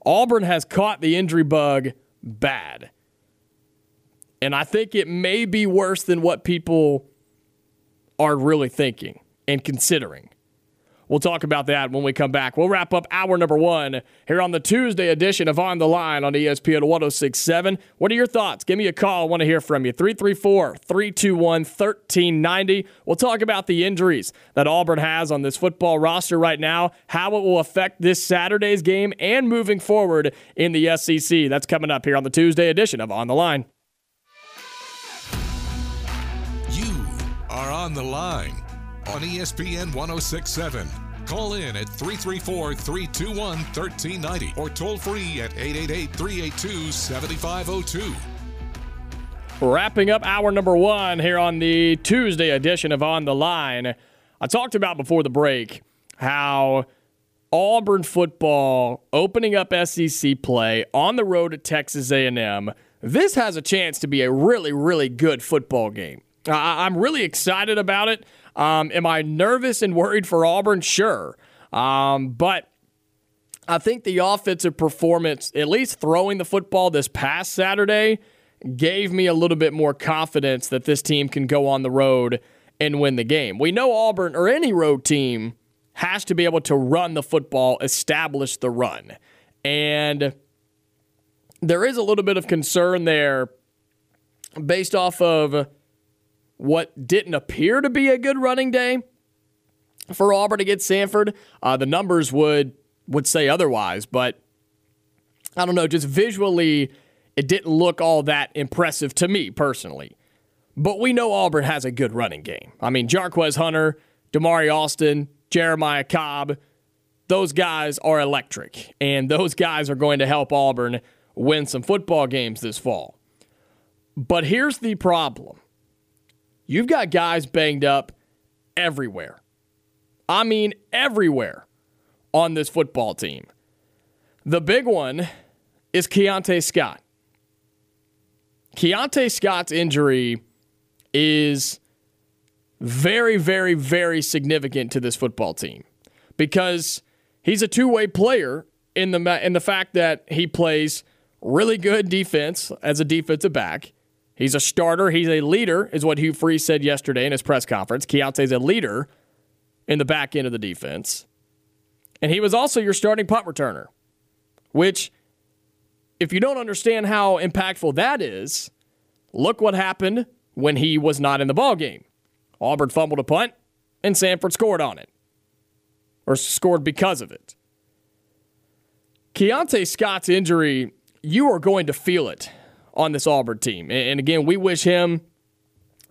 Auburn has caught the injury bug bad. And I think it may be worse than what people are really thinking and considering. We'll talk about that when we come back. We'll wrap up hour number one here on the Tuesday edition of On the Line on ESPN 1067. What are your thoughts? Give me a call. I want to hear from you. 334 321 1390. We'll talk about the injuries that Auburn has on this football roster right now, how it will affect this Saturday's game, and moving forward in the SEC. That's coming up here on the Tuesday edition of On the Line. You are on the line on ESPN 1067. Call in at 334 321 1390 or toll free at 888 382 7502. Wrapping up hour number one here on the Tuesday edition of On the Line. I talked about before the break how Auburn football opening up SEC play on the road at Texas A&M. This has a chance to be a really, really good football game. I'm really excited about it. Um, am I nervous and worried for Auburn? Sure. Um, but I think the offensive performance, at least throwing the football this past Saturday, gave me a little bit more confidence that this team can go on the road and win the game. We know Auburn or any road team has to be able to run the football, establish the run. And there is a little bit of concern there based off of what didn't appear to be a good running day for Auburn against Samford. Uh, the numbers would would say otherwise, but I don't know. Just visually, it didn't look all that impressive to me personally. But we know Auburn has a good running game. I mean, Jarquez Hunter, Damari Alston, Jeremiah Cobb, those guys are electric, and those guys are going to help Auburn win some football games this fall. But here's the problem You've got guys banged up everywhere. I mean, everywhere on this football team. The big one is Keionta Scott. Keionta Scott's injury is very, very, very significant to this football team because he's a two way player in the in the fact that he plays really good defense as a defensive back. He's a starter. He's a leader, is what Hugh Freeze said yesterday in his press conference. is a leader in the back end of the defense. And he was also your starting punt returner, which, if you don't understand how impactful that is, look what happened when he was not in the ball game. Auburn fumbled a punt, and Samford scored on it, or scored because of it. Keionta Scott's injury, you are going to feel it on this Auburn team. And again, we wish him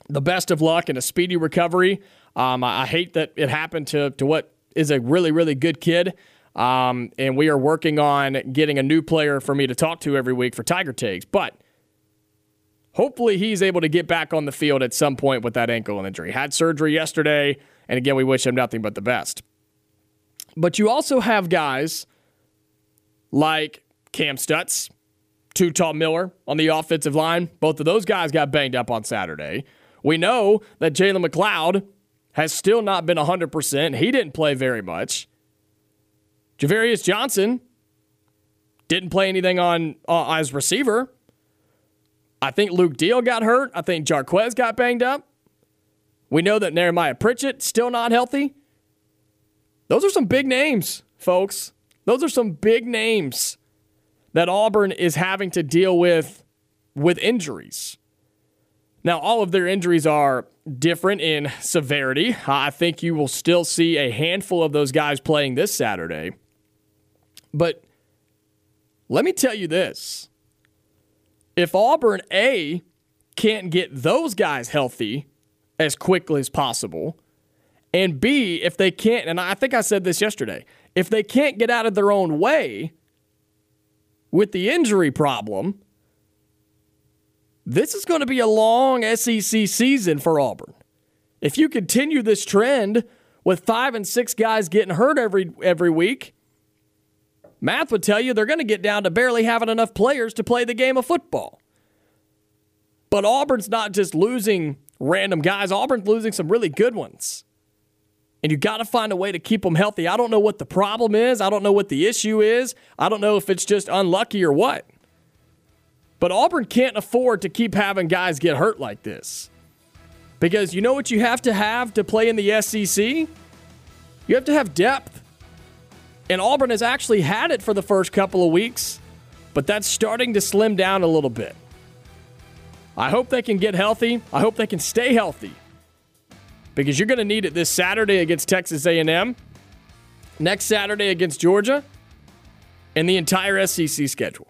the best of luck and a speedy recovery. Um, I, hate that it happened to, to what is a really, really good kid. Um, and we are working on getting a new player for me to talk to every week for Tiger Takes. But hopefully he's able to get back on the field at some point with that ankle injury. Had surgery yesterday. And again, we wish him nothing but the best. But you also have guys like Kam Stutts, Too Tall Miller on the offensive line. Both of those guys got banged up on Saturday. We know that Jalen McLeod has still not been 100%. He didn't play very much. Ja'Varrius Johnson didn't play anything on uh, as receiver. I think Luke Deal got hurt. I think Jarquez got banged up. We know that Nehemiah Pritchett still not healthy. Those are some big names, folks. Those are some big names that Auburn is having to deal with with injuries. Now, all of their injuries are different in severity. I think you will still see a handful of those guys playing this Saturday. But let me tell you this if Auburn A can't get those guys healthy as quickly as possible, and B, if they can't, and I think I said this yesterday, if they can't get out of their own way with the injury problem, this is going to be a long SEC season for Auburn. If you continue this trend with five and six guys getting hurt every every week, math would tell you they're going to get down to barely having enough players to play the game of football. But Auburn's not just losing random guys, Auburn's losing some really good ones. And you got to find a way to keep them healthy. I don't know what the problem is. I don't know what the issue is. I don't know if it's just unlucky or what. But Auburn can't afford to keep having guys get hurt like this. Because you know what you have to have to play in the SEC? You have to have depth. And Auburn has actually had it for the first couple of weeks, but that's starting to slim down a little bit. I hope they can get healthy. I hope they can stay healthy. Because you're going to need it this Saturday against Texas A&M, next Saturday against Georgia, and the entire SEC schedule.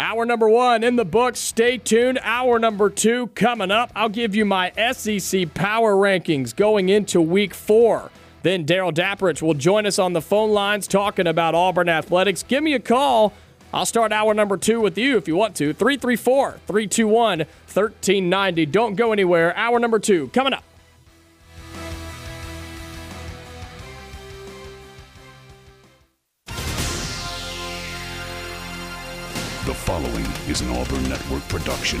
Hour number one in the books. Stay tuned. Hour number two coming up. I'll give you my SEC power rankings going into week four. Then Darrell Dapprich will join us on the phone lines talking about Auburn athletics. Give me a call. I'll start hour number two with you if you want to. 334 321 1390. Don't go anywhere. Hour number two coming up. The following is an Auburn Network production.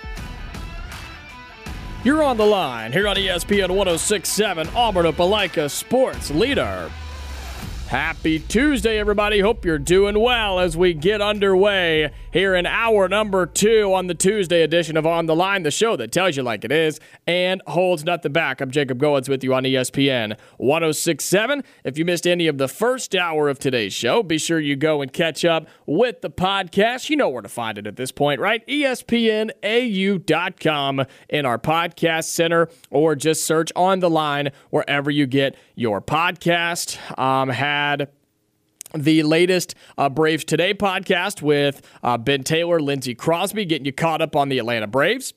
You're on the line here on ESPN 1067, Auburn Opelika Sports Leader. Happy Tuesday, everybody. Hope you're doing well as we get underway here in hour number two on the Tuesday edition of On the Line, the show that tells you like it is and holds nothing back. I'm Jacob Goins with you on ESPN 1067. If you missed any of the first hour of today's show, be sure you go and catch up with the podcast. You know where to find it at this point, right? ESPNAU.com in our podcast center, or just search On the Line wherever you get your podcast. Um, had the latest uh, Braves Today podcast with uh, Ben Taylor, Lindsey Crosby, getting you caught up on the Atlanta Braves.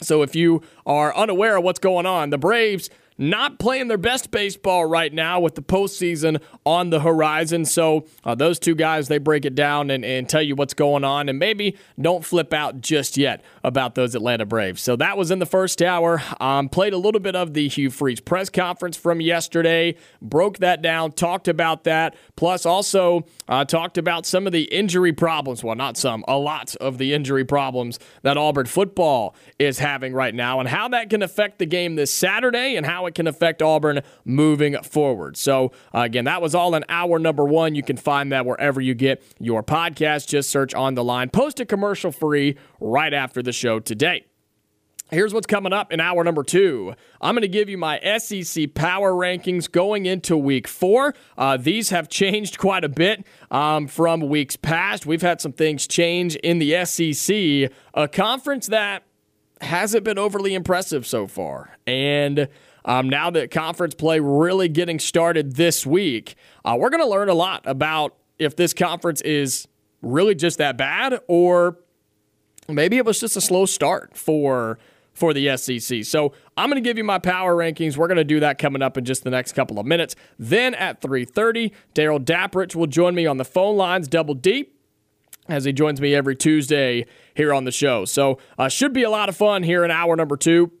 So if you are unaware of what's going on, the Braves not playing their best baseball right now with the postseason on the horizon. So uh, those two guys, they break it down and, and tell you what's going on, and maybe don't flip out just yet about those Atlanta Braves. So that was in the first hour. Um, played a little bit of the Hugh Freeze press conference from yesterday, broke that down, talked about that, plus also uh, talked about some of the injury problems. Well, not some, a lot of the injury problems that Auburn football is having right now, and how that can affect the game this Saturday and how it can affect Auburn moving forward. So, uh, again, that was all in hour number one. You can find that wherever you get your podcast. Just search on the line. Post a commercial free right after the show today. Here's what's coming up in hour number two. I'm going to give you my SEC power rankings going into week four. Uh, these have changed quite a bit um, from weeks past. We've had some things change in the SEC, a conference that hasn't been overly impressive so far. And um, now that conference play really getting started this week, uh, we're going to learn a lot about if this conference is really just that bad or maybe it was just a slow start for for the SEC. So I'm going to give you my power rankings. We're going to do that coming up in just the next couple of minutes. Then at 3:30, Darrell Dapprich will join me on the phone lines, double deep, as he joins me every Tuesday here on the show. So uh, should be a lot of fun here in hour number two.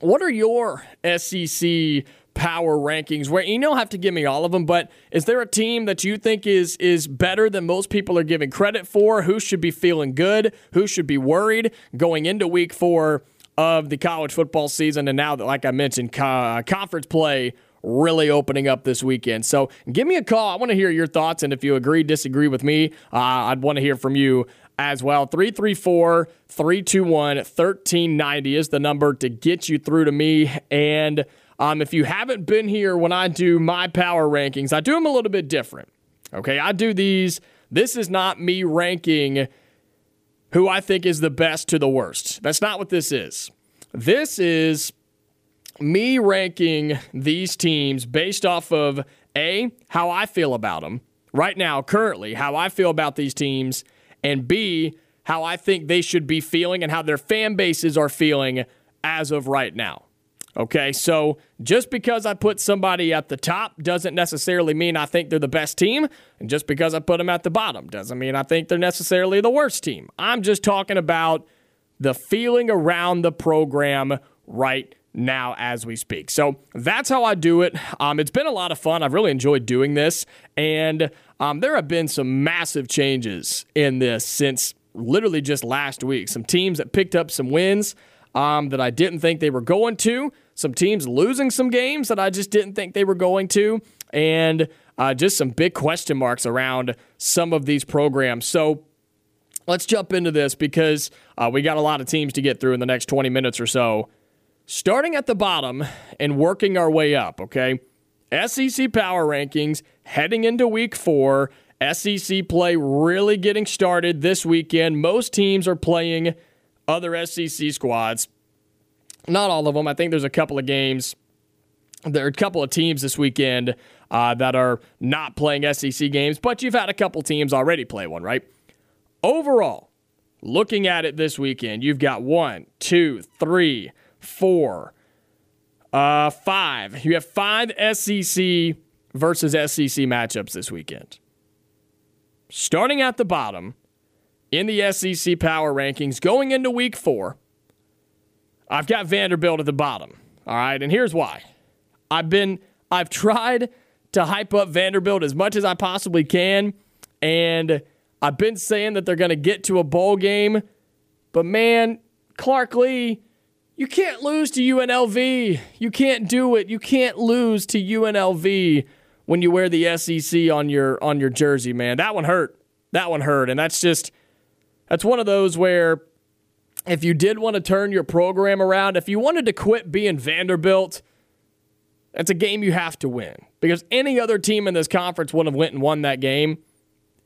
What are your SEC power rankings? Where you don't have to give me all of them, but is there a team that you think is is better than most people are giving credit for? Who should be feeling good? Who should be worried going into week four of the college football season? And now that, like I mentioned, co- conference play really opening up this weekend. So give me a call. I want to hear your thoughts. And if you agree, disagree with me, uh, I'd want to hear from you as well. 334 321 1390 is the number to get you through to me. And um, if you haven't been here when I do my power rankings, I do them a little bit different. Okay, I do these. This is not me ranking who I think is the best to the worst. That's not what this is. This is me ranking these teams based off of A, how I feel about them right now, currently, how I feel about these teams, and B, how I think they should be feeling and how their fan bases are feeling as of right now. Okay, so just because I put somebody at the top doesn't necessarily mean I think they're the best team. And just because I put them at the bottom doesn't mean I think they're necessarily the worst team. I'm just talking about the feeling around the program right now as we speak. So that's how I do it. Um, it's been a lot of fun. I've really enjoyed doing this. And um, there have been some massive changes in this since literally just last week. Some teams that picked up some wins um, that I didn't think they were going to, some teams losing some games that I just didn't think they were going to, and uh, just some big question marks around some of these programs. So let's jump into this because uh, we got a lot of teams to get through in the next 20 minutes or so. Starting at the bottom and working our way up, okay? SEC power rankings heading into week four. SEC play really getting started this weekend. Most teams are playing other SEC squads. Not all of them. I think there's a couple of games. There are a couple of teams this weekend uh, that are not playing SEC games, but you've had a couple teams already play one, right? Overall, looking at it this weekend, you've got one, two, three, four, uh, five. You have five SEC versus SEC matchups this weekend. Starting at the bottom in the SEC power rankings going into week four, I've got Vanderbilt at the bottom. All right, and here's why. I've been I've tried to hype up Vanderbilt as much as I possibly can, and I've been saying that they're going to get to a bowl game, but man, Clark Lea you can't lose to UNLV. You can't do it. You can't lose to UNLV when you wear the SEC on your on your jersey, man. That one hurt. That one hurt. And that's just that's one of those where if you did want to turn your program around, if you wanted to quit being Vanderbilt, that's a game you have to win because any other team in this conference would have went and won that game.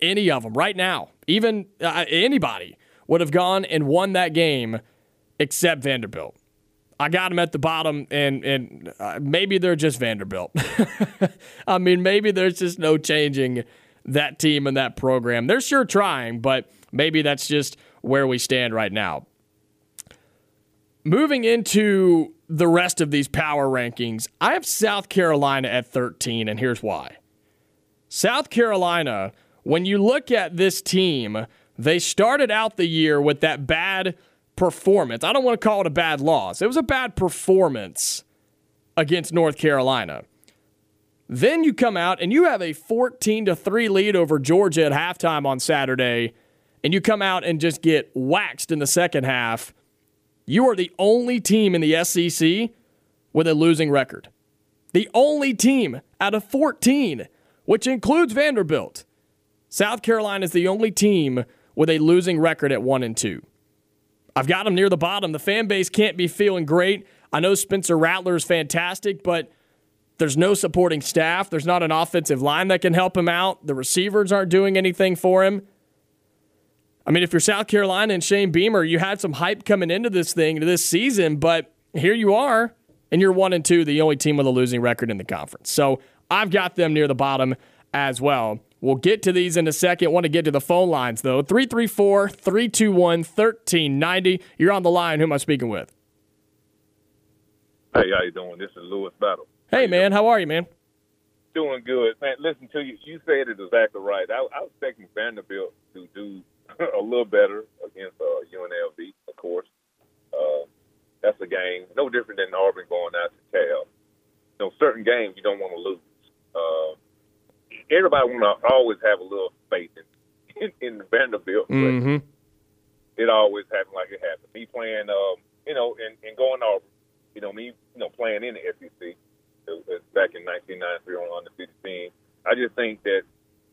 Any of them right now, even uh, anybody would have gone and won that game except Vanderbilt. I got them at the bottom, and and uh, maybe they're just Vanderbilt. I mean, maybe there's just no changing that team and that program. They're sure trying, but maybe that's just where we stand right now. moving into the rest of these power rankings, I have South Carolina at 13, and here's why. South Carolina, when you look at this team, they started out the year with that bad performance. I don't want to call it a bad loss, it was a bad performance against North Carolina. Then you come out and you have a 14 to 3 lead over Georgia at halftime on Saturday, and you come out and just get waxed in the second half. You are the only team in the SEC with a losing record. The only team out of 14, which includes Vanderbilt. South Carolina is the only team with a losing record at 1 and 2. I've got them near the bottom. The fan base can't be feeling great. I know Spencer Rattler is fantastic, but there's no supporting staff. There's not an offensive line that can help him out. The receivers aren't doing anything for him. I mean, if you're South Carolina and Shane Beamer, you had some hype coming into this thing, to this season, but here you are, and you're one and two, the only team with a losing record in the conference. So I've got them near the bottom as well. We'll get to these in a second. Want to get to the phone lines, though. 334 321 1390. You're on the line. Who am I speaking with? Hey, how you doing? This is Lewis Battle. Hey, man. How are you, man? Doing good. Man, listen to you. You said it exactly right. I, I was expecting Vanderbilt to do a little better against uh, UNLV, of course. Uh, that's a game no different than Auburn going out to Cal. You know, certain games you don't want to lose. Uh, everybody want to always have a little faith in in, in Vanderbilt, but Mm-hmm. it always happens like it happened. Me playing, um, you know, and, and going to Auburn, you know, me, you know, playing in the SEC it was back in 1993 on the undefeated team. I just think that,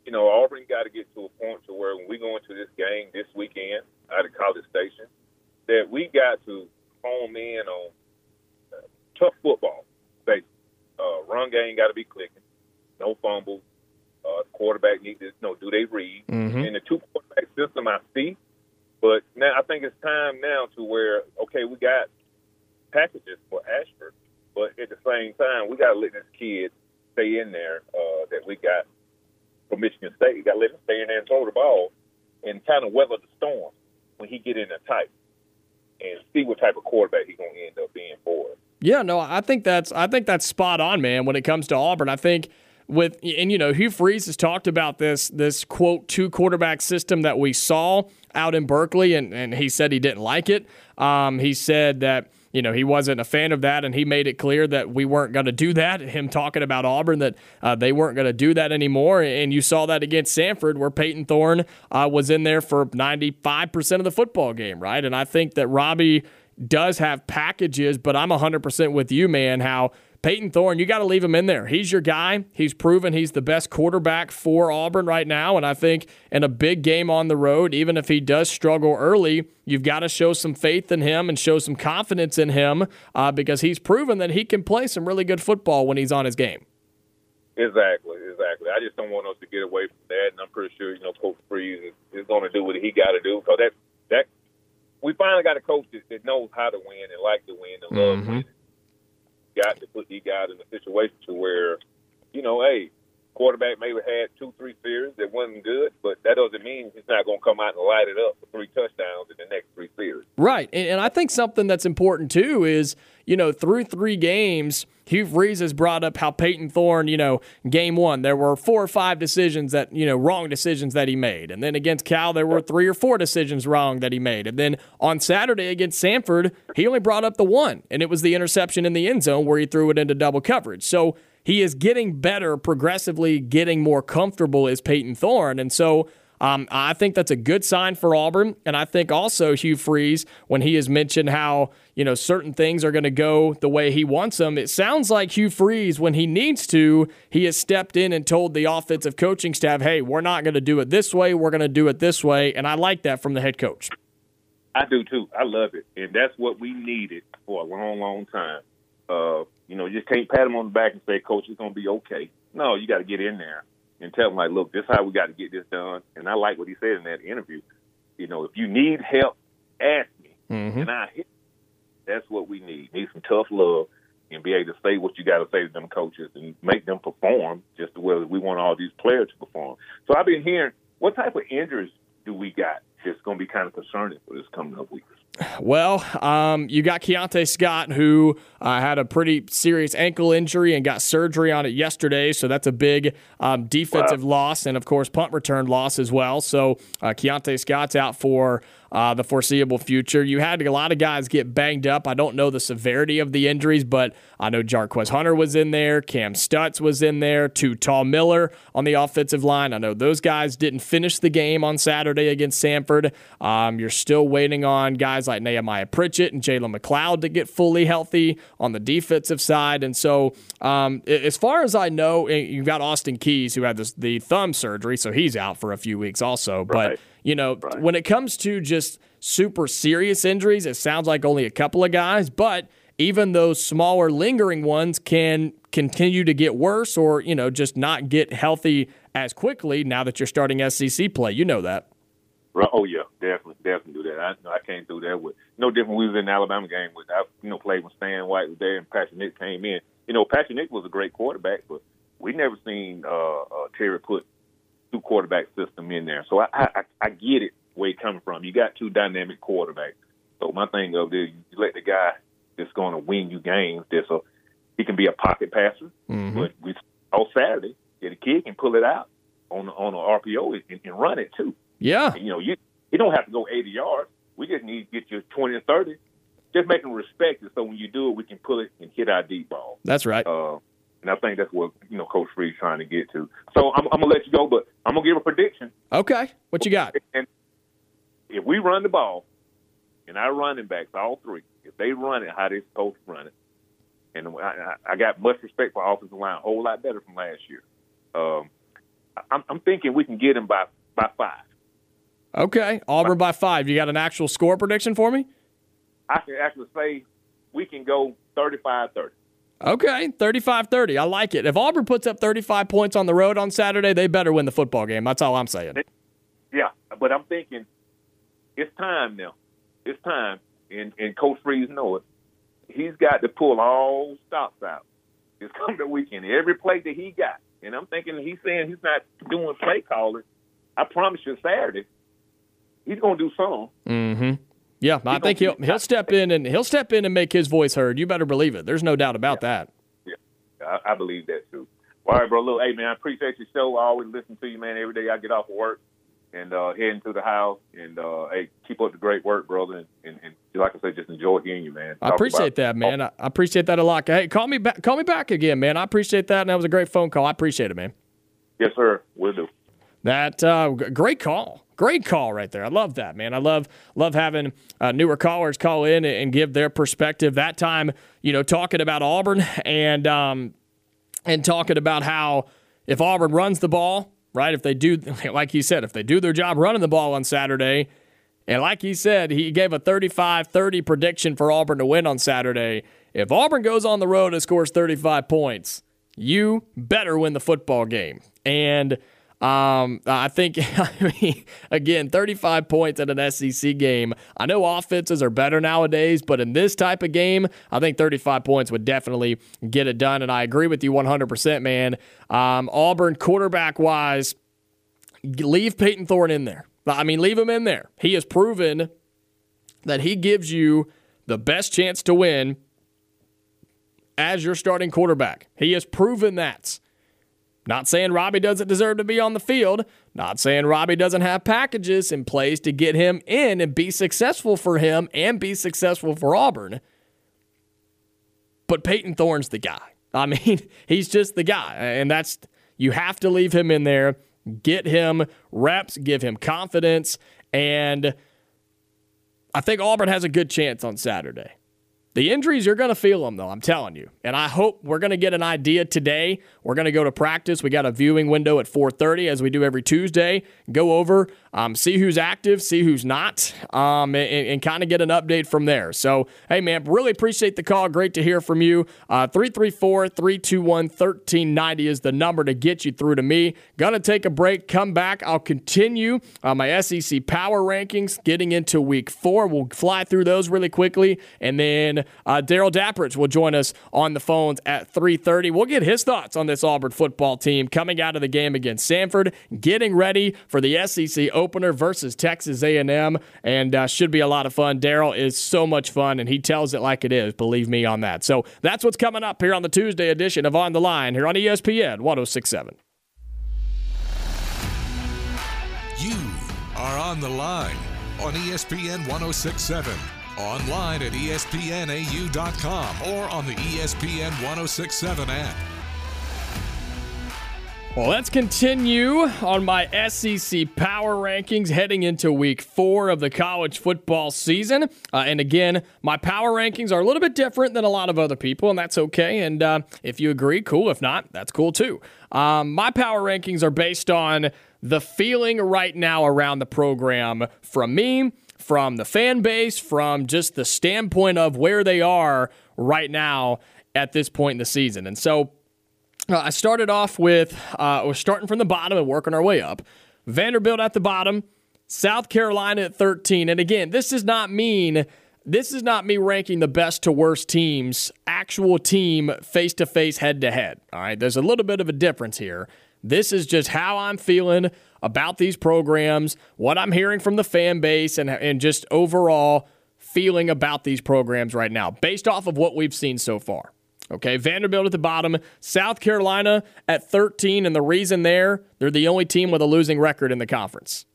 you know, Auburn got to get to a point to where when we go into this game this weekend out of College Station, that we got to home in on uh, tough football. Basically, uh, run game got to be clicking, no fumbles. Uh, quarterback need to you know do they read Mhm. in the two quarterback system I see, but now I think it's time now to where okay we got packages for Ashford, but at the same time we got to let this kid stay in there uh, that we got from Michigan State. We got to let him stay in there and throw the ball and kind of weather the storm when he get in there tight and see what type of quarterback he's going to end up being for us. Yeah, no, I think that's I think that's spot on, man. When it comes to Auburn, I think with and you know Hugh Freeze has talked about this this quote two quarterback system that we saw out in Berkeley, and and he said he didn't like it. Um, he said that you know he wasn't a fan of that, and he made it clear that we weren't going to do that. Him talking about Auburn that uh, they weren't going to do that anymore, and you saw that against Samford, where Payton Thorne uh, was in there for ninety five percent of the football game, right? And I think that Robby does have packages, but I'm 100% with you, man. How Payton Thorne, you got to leave him in there. He's your guy. He's proven he's the best quarterback for Auburn right now. And I think in a big game on the road, even if he does struggle early, you've got to show some faith in him and show some confidence in him uh, because he's proven that he can play some really good football when he's on his game. Exactly, exactly. I just don't want us to get away from that, and I'm pretty sure you know Coach Freeze is, is going to do what he got to do because that that we finally got a coach that, that knows how to win and like to win and love winning. Got to put these guys in a situation to where, you know, hey, quarterback maybe had two, three series that wasn't good, but that doesn't mean he's not going to come out and light it up for three touchdowns in the next three series. Right. And, and I think something that's important too is, you know, through three games, Hugh Freeze has brought up how Payton Thorne, you know, game one, there were four or five decisions that, you know, wrong decisions that he made. And then against Cal, there were three or four decisions wrong that he made. And then on Saturday against Samford, he only brought up the one, and it was the interception in the end zone where he threw it into double coverage. So he is getting better, progressively getting more comfortable as Payton Thorne. And so um, I think that's a good sign for Auburn. And I think also Hugh Freeze, when he has mentioned how, you know, certain things are going to go the way he wants them, it sounds like Hugh Freeze, when he needs to, he has stepped in and told the offensive coaching staff, hey, we're not going to do it this way. We're going to do it this way. And I like that from the head coach. I do too. I love it, and that's what we needed for a long, long time. Uh, you know, you just can't pat him on the back and say, "Coach, it's going to be okay." No, you got to get in there and tell him, like, "Look, this is how we got to get this done." And I like what he said in that interview. You know, if you need help, ask me, mm-hmm. and I hit. That's what we need. Need some tough love and be able to say what you got to say to them coaches and make them perform just the way that we want all these players to perform. So I've been hearing what type of injuries do we got It's going to be kind of concerning for this coming up week. Well, um, you got Keionta Scott, who uh, had a pretty serious ankle injury and got surgery on it yesterday. So that's a big um, defensive wow. loss, and of course, punt return loss as well. So uh, Keionta Scott's out for uh, the foreseeable future. You had a lot of guys get banged up. I don't know the severity of the injuries, but I know Jarquez Hunter was in there, Kam Stutts was in there, Too Tall Miller on the offensive line. I know those guys didn't finish the game on Saturday against Samford. Um, you're still waiting on guys like Nehemiah Pritchett and Jalen McLeod to get fully healthy on the defensive side. And so, um, as far as I know, you've got Austin Keys who had this, the thumb surgery, so he's out for a few weeks also. Right. You know, right. when it comes to just super serious injuries, it sounds like only a couple of guys, but even those smaller lingering ones can continue to get worse or, you know, just not get healthy as quickly now that you're starting SEC play. You know that. Oh yeah, definitely, definitely do that. I I came through that with no different. We was in the Alabama game with I you know played when Stan White was there and Patrick Nix came in. You know Patrick Nix was a great quarterback, but we never seen uh, uh, Terry put two quarterback system in there. So I, I I get it where you're coming from. You got two dynamic quarterbacks. So my thing of this, you let the guy that's going to win you games. This a he can be a pocket passer, mm-hmm. but we on Saturday, yeah, the kid can pull it out on on an RPO and, and run it too. Yeah, you know you you don't have to go 80 yards. We just need to get you 20 or 30. Just make them respect it, so when you do it, we can pull it and hit our deep ball. That's right. Uh, and I think that's what you know Coach Freeze's trying to get to. So I'm, I'm gonna let you go, but I'm gonna give a prediction. Okay, what you got? And if we run the ball, and our running backs, all three, if they run it how they're supposed to run it, and I, I got much respect for offensive line, a whole lot better from last year. Um, I'm, I'm thinking we can get them by by five. Okay, Auburn by five. You got an actual score prediction for me? I can actually say we can go 35-30. Okay, 35 30. I like it. If Auburn puts up 35 points on the road on Saturday, they better win the football game. That's all I'm saying. Yeah, but I'm thinking it's time now. It's time. And, and Coach Freeze know it. He's got to pull all stops out. It's come the weekend. Every play that he got. And I'm thinking he's saying he's not doing play calling. I promise you Saturday, he's going to do some. Mm-hmm. Yeah, I think he'll he'll step in and he'll step in and make his voice heard. You better believe it. There's no doubt about yeah. that. Yeah, I, I, believe that too. All right, bro. Look, hey man, I appreciate your show. I always listen to you, man. Every day I get off of work and uh, heading to the house, and uh, hey, keep up the great work, brother. And, and, and like I said, just enjoy hearing you, man. Talk I appreciate that, man. I appreciate that a lot. Hey, call me back. Call me back again, man. I appreciate that, and that was a great phone call. I appreciate it, man. Yes, sir. We'll do. That uh, great call. Great call right there. I love that, man. I love love having uh, newer callers call in and give their perspective. That time, you know, talking about Auburn and um, and talking about how if Auburn runs the ball, right? If they do, like he said, if they do their job running the ball on Saturday, and like he said, he gave a 35 30 prediction for Auburn to win on Saturday. If Auburn goes on the road and scores 35 points, you better win the football game. And um, I think, I mean, again, 35 points at an SEC game. I know offenses are better nowadays, but in this type of game, I think 35 points would definitely get it done. And I agree with you 100%, man. Um, Auburn quarterback wise, leave Payton Thorne in there. I mean, leave him in there. He has proven that he gives you the best chance to win as your starting quarterback. He has proven that. Not saying Robby doesn't deserve to be on the field. Not saying Robby doesn't have packages in place to get him in and be successful for him and be successful for Auburn. But Payton Thorne's the guy. I mean, he's just the guy. And that's, you have to leave him in there, get him reps, give him confidence. And I think Auburn has a good chance on Saturday. The injuries, you're going to feel them, though, I'm telling you. And I hope we're going to get an idea today. We're going to go to practice. We got a viewing window at 4.30, as we do every Tuesday. Go over, um, see who's active, see who's not, um, and, and kind of get an update from there. So, hey, man, really appreciate the call. Great to hear from you. Uh, 334 321 1390 is the number to get you through to me. Going to take a break, come back. I'll continue uh, my SEC power rankings getting into week four. We'll fly through those really quickly. And then uh, Darrell Dapprich will join us on the phones at 3:30. We'll get his thoughts on this Auburn football team coming out of the game against Samford, getting ready for the SEC opener versus Texas A&M, and uh, should be a lot of fun. Darrell is so much fun, and he tells it like it is. Believe me on that. So that's what's coming up here on the Tuesday edition of On the Line here on ESPN 1067. You are on the line on ESPN 1067, online at espnau.com, or on the ESPN 1067 app. Well, let's continue on my SEC power rankings heading into week four of the college football season. Uh, and again, my power rankings are a little bit different than a lot of other people, and that's okay. And uh, if you agree, cool. If not, that's cool too. Um, my power rankings are based on the feeling right now around the program from me, from the fan base, from just the standpoint of where they are right now at this point in the season. And so, uh, I started off with uh, we're starting from the bottom and working our way up. Vanderbilt at the bottom, South Carolina at 13. And again, this does not mean this is not me ranking the best to worst teams, actual team face to face, head to head. All right, there's a little bit of a difference here. This is just how I'm feeling about these programs, what I'm hearing from the fan base, and, and just overall feeling about these programs right now, based off of what we've seen so far. Okay, Vanderbilt at the bottom, South Carolina at 13, and the reason there, they're the only team with a losing record in the conference.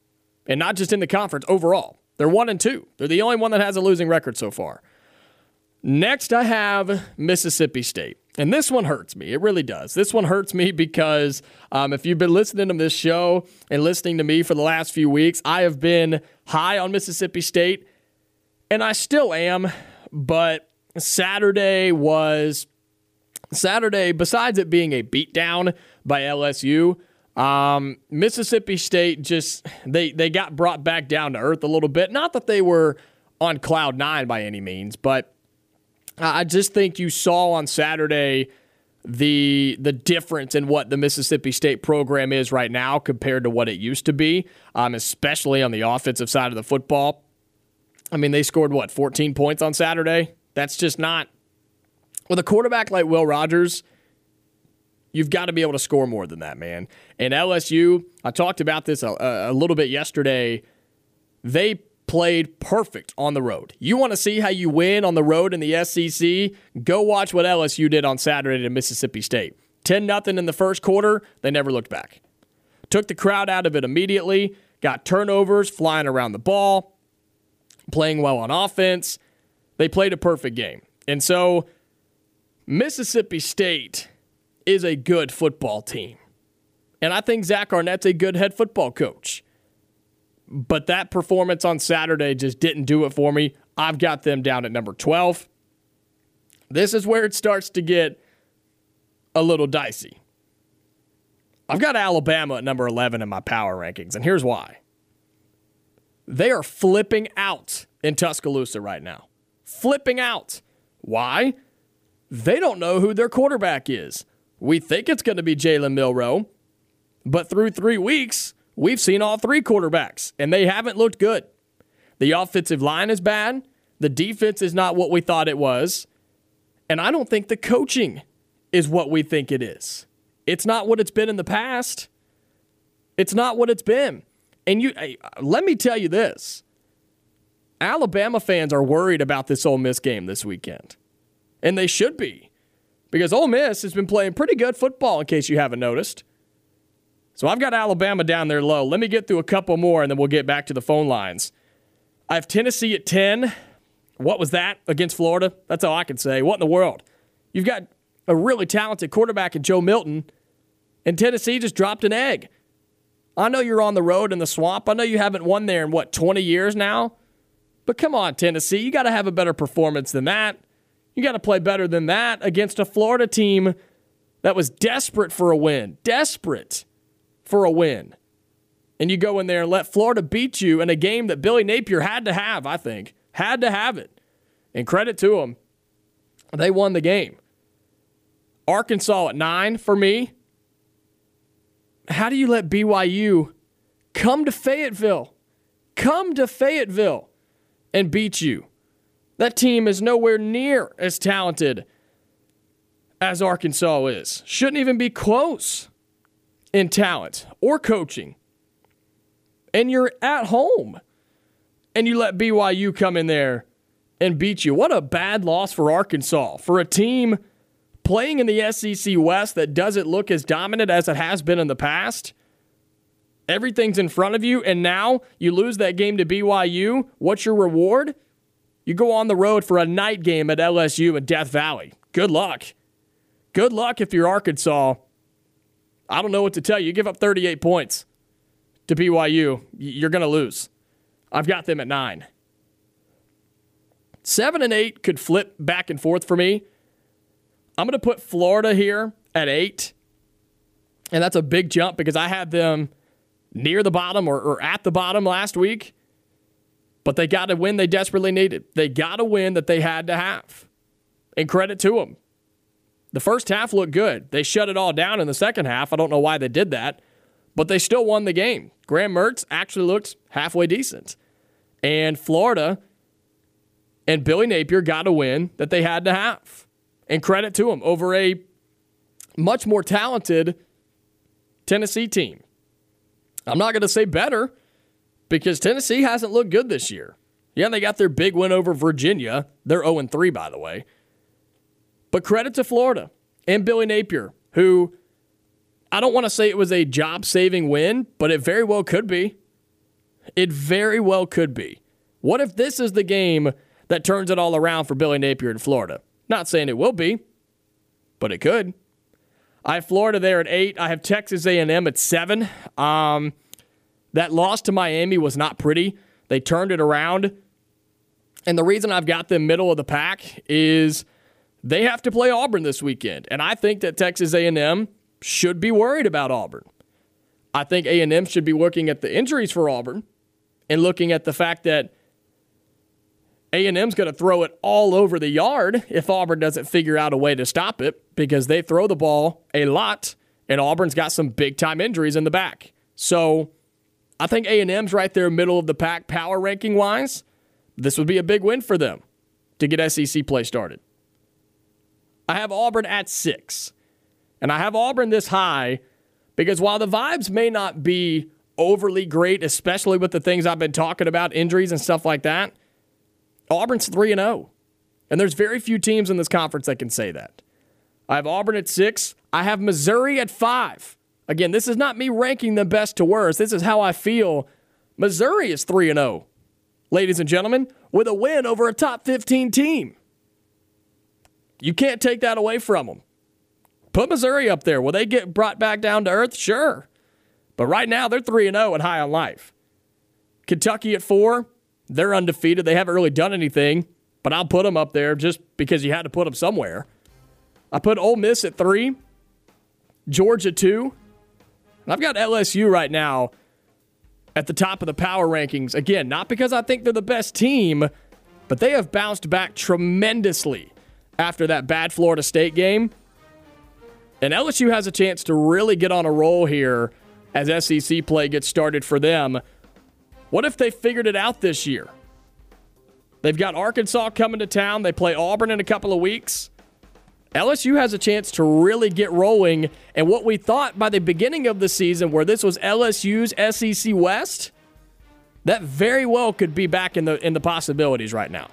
And not just in the conference, overall. They're one and two. They're the only one that has a losing record so far. Next, I have Mississippi State. And this one hurts me. It really does. This one hurts me because um, if you've been listening to this show and listening to me for the last few weeks, I have been high on Mississippi State, and I still am. But Saturday was Saturday, besides it being a beatdown by LSU, um, Mississippi State just they they got brought back down to earth a little bit. Not that they were on cloud nine by any means, but I just think you saw on Saturday the the difference in what the Mississippi State program is right now compared to what it used to be, um, especially on the offensive side of the football. I mean, they scored what 14 points on Saturday. That's just not with a quarterback like Will Rogers. You've got to be able to score more than that, man. And LSU, I talked about this a, a little bit yesterday. They played perfect on the road. You want to see how you win on the road in the SEC? Go watch what LSU did on Saturday to Mississippi State. 10 nothing in the first quarter, they never looked back. Took the crowd out of it immediately, got turnovers flying around the ball, playing well on offense. They played a perfect game. And so Mississippi State is a good football team. And I think Zach Arnett's a good head football coach. But that performance on Saturday just didn't do it for me. I've got them down at number 12. This is where it starts to get a little dicey. I've got Alabama at number 11 in my power rankings, and here's why. They are flipping out in Tuscaloosa right now. Flipping out. Why? They don't know who their quarterback is. We think it's going to be Jalen Milroe, but through three weeks, we've seen all three quarterbacks, and they haven't looked good. The offensive line is bad. The defense is not what we thought it was. And I don't think the coaching is what we think it is. It's not what it's been in the past. It's not what it's been. And you let me tell you this. Alabama fans are worried about this Ole Miss game this weekend. And they should be. Because Ole Miss has been playing pretty good football in case you haven't noticed. So I've got Alabama down there low. Let me get through a couple more and then we'll get back to the phone lines. I have Tennessee at 10. What was that against Florida? That's all I can say. What in the world? You've got a really talented quarterback in Joe Milton, and Tennessee just dropped an egg. I know you're on the road in the swamp. I know you haven't won there in what, 20 years now? But come on, Tennessee. You got to have a better performance than that. You got to play better than that against a Florida team that was desperate for a win. Desperate for a win. And you go in there and let Florida beat you in a game that Billy Napier had to have, I think. Had to have it. And credit to them. They won the game. Arkansas at nine for me. How do you let BYU come to Fayetteville? Come to Fayetteville and beat you. That team is nowhere near as talented as Arkansas is. Shouldn't even be close in talent or coaching. And you're at home and you let BYU come in there and beat you. What a bad loss for Arkansas. For a team playing in the SEC West that doesn't look as dominant as it has been in the past. Everything's in front of you, and now you lose that game to BYU. What's your reward? You go on the road for a night game at LSU in Death Valley. Good luck. Good luck if you're Arkansas. I don't know what to tell you. You give up 38 points to BYU, you're going to lose. I've got them at nine. Seven and eight could flip back and forth for me. I'm going to put Florida here at eight. And that's a big jump because I had them near the bottom or, or at the bottom last week. But they got a win they desperately needed. They got a win that they had to have. And credit to them. The first half looked good. They shut it all down in the second half. I don't know why they did that, but they still won the game. Graham Mertz actually looked halfway decent. And Florida and Billy Napier got a win that they had to have. And credit to them over a much more talented Tennessee team. I'm not going to say better because Tennessee hasn't looked good this year. Yeah, they got their big win over Virginia. They're 0 3, by the way. But credit to Florida and Billy Napier, who I don't want to say it was a job saving win, but it very well could be. It very well could be. What if this is the game that turns it all around for Billy Napier in Florida? Not saying it will be, but it could. I have Florida there at eight. I have Texas A&M at seven. Um, that loss to Miami was not pretty. They turned it around, and the reason I've got them middle of the pack is they have to play Auburn this weekend, and I think that Texas A&M should be worried about Auburn. I think A&M should be looking at the injuries for Auburn and looking at the fact that a&M's going to throw it all over the yard if Auburn doesn't figure out a way to stop it because they throw the ball a lot and Auburn's got some big time injuries in the back. So I think A&M's right there middle of the pack power ranking wise. This would be a big win for them to get SEC play started. I have Auburn at 6. And I have Auburn this high because while the vibes may not be overly great, especially with the things I've been talking about, injuries and stuff like that, Auburn's 3 and 0. And there's very few teams in this conference that can say that. I have Auburn at 6. I have Missouri at 5. Again, this is not me ranking them best to worst. This is how I feel. Missouri is 3 and 0. Ladies and gentlemen, with a win over a top 15 team. You can't take that away from them. Put Missouri up there. Will they get brought back down to earth? Sure. But right now, they're 3 0 and High on Life. Kentucky at 4. They're undefeated. They haven't really done anything, but I'll put them up there just because you had to put them somewhere. I put Ole Miss at three, Georgia two, and I've got LSU right now at the top of the power rankings. Again, not because I think they're the best team, but they have bounced back tremendously after that bad Florida State game. And LSU has a chance to really get on a roll here as SEC play gets started for them. What if they figured it out this year? They've got Arkansas coming to town. They play Auburn in a couple of weeks. LSU has a chance to really get rolling. And what we thought by the beginning of the season, where this was LSU's SEC West, that very well could be back in the in the possibilities right now.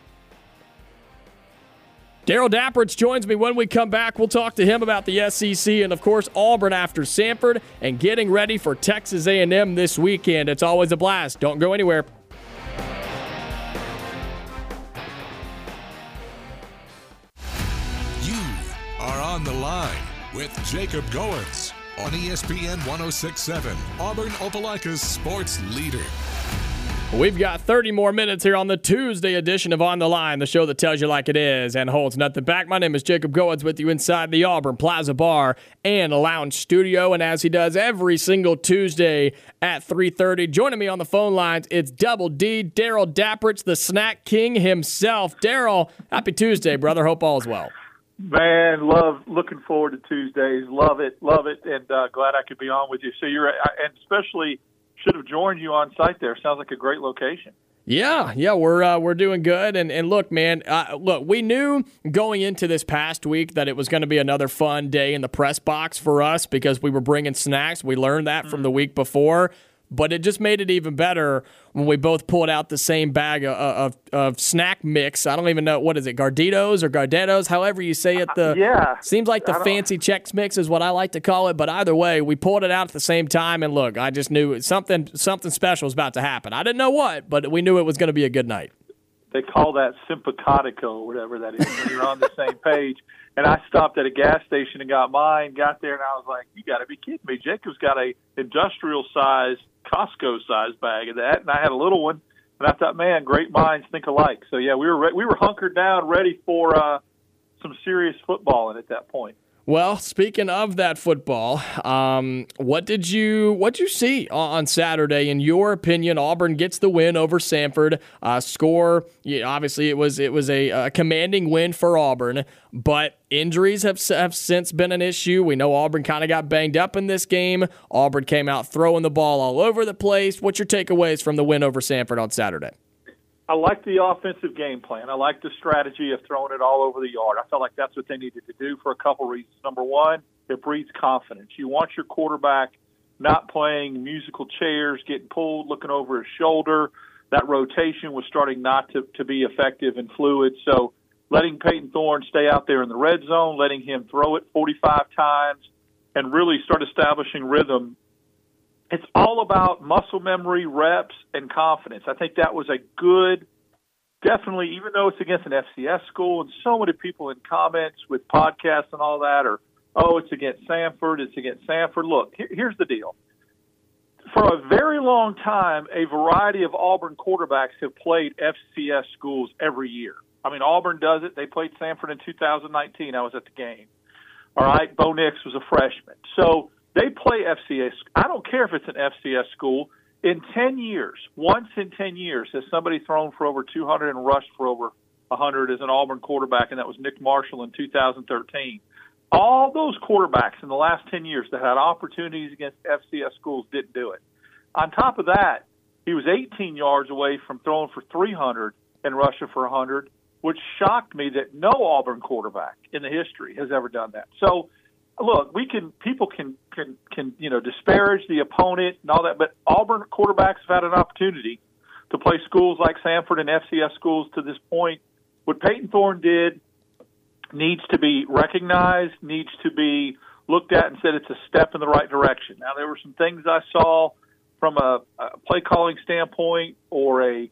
Darrell Dapprich joins me when we come back. We'll talk to him about the SEC and, of course, Auburn after Samford and getting ready for Texas A&M this weekend. It's always a blast. Don't go anywhere. You are on the line with Jacob Goins on ESPN 1067, Auburn Opelika's sports leader. We've got 30 more minutes here on the Tuesday edition of On the Line, the show that tells you like it is and holds nothing back. My name is Jacob Goins with you inside the Auburn Plaza Bar and Lounge Studio, and as he does every single Tuesday at 3:30, joining me on the phone lines, it's Double D, Darrell Dapprich, the Snack King himself. Darrell, happy Tuesday, brother. Hope all is well. Man, love looking forward to Tuesdays. Love it, love it, and uh, glad I could be on with you. So you're, and especially should have joined you on site there. Sounds like a great location. Yeah, yeah, we're uh, we're doing good, and and look, man, uh, look, we knew going into this past week that it was going to be another fun day in the press box for us because we were bringing snacks. We learned that from the week before but it just made it even better when we both pulled out the same bag of, of, of snack mix. I don't even know what is it, Garditos or Gardettos, however you say it. The uh, yeah, seems like the fancy Chex mix is what I like to call it. But either way, we pulled it out at the same time, and look, I just knew something something special was about to happen. I didn't know what, but we knew it was going to be a good night. They call that simpatico or whatever that is when you're on the same page. And I stopped at a gas station and got mine. Got there and I was like, "You got to be kidding me!" Jacob's got a industrial size Costco size bag of that, and I had a little one. And I thought, man, great minds think alike. So yeah, we were re- we were hunkered down, ready for uh, some serious footballing at that point. Well, speaking of that football, um, what did you what you see on Saturday? In your opinion, Auburn gets the win over Samford. Uh, score, yeah, obviously, it was it was a, a, commanding win for Auburn, but injuries have have since been an issue. We know Auburn kind of got banged up in this game. Auburn came out throwing the ball all over the place. What's your takeaways from the win over Samford on Saturday? I like the offensive game plan. I like the strategy of throwing it all over the yard. I felt like that's what they needed to do for a couple reasons. Number one, it breeds confidence. You want your quarterback not playing musical chairs, getting pulled, looking over his shoulder. That rotation was starting not to, to be effective and fluid. So letting Payton Thorne stay out there in the red zone, letting him throw it 45 times, and really start establishing rhythm it's all about muscle memory, reps, and confidence. I think that was a good, definitely, even though it's against an FCS school, and so many people in comments with podcasts and all that are, oh, it's against Samford, it's against Samford. Look, here, here's the deal. For a very long time, a variety of Auburn quarterbacks have played FCS schools every year. I mean, Auburn does it. They played Samford in 2019. I was at the game. All right, Bo Nix was a freshman. So they play FCS. I don't care if it's an FCS school. In 10 years, once in 10 years, has somebody thrown for over 200 and rushed for over 100 as an Auburn quarterback, and that was Nick Marshall in 2013. All those quarterbacks in the last 10 years that had opportunities against FCS schools didn't do it. On top of that, he was 18 yards away from throwing for 300 and rushing for 100, which shocked me that no Auburn quarterback in the history has ever done that. So look, we can people can can can you know disparage the opponent and all that, but Auburn quarterbacks have had an opportunity to play schools like Samford and FCS schools to this point. What Payton Thorne did needs to be recognized, needs to be looked at and said it's a step in the right direction. Now there were some things I saw from a, a play calling standpoint or a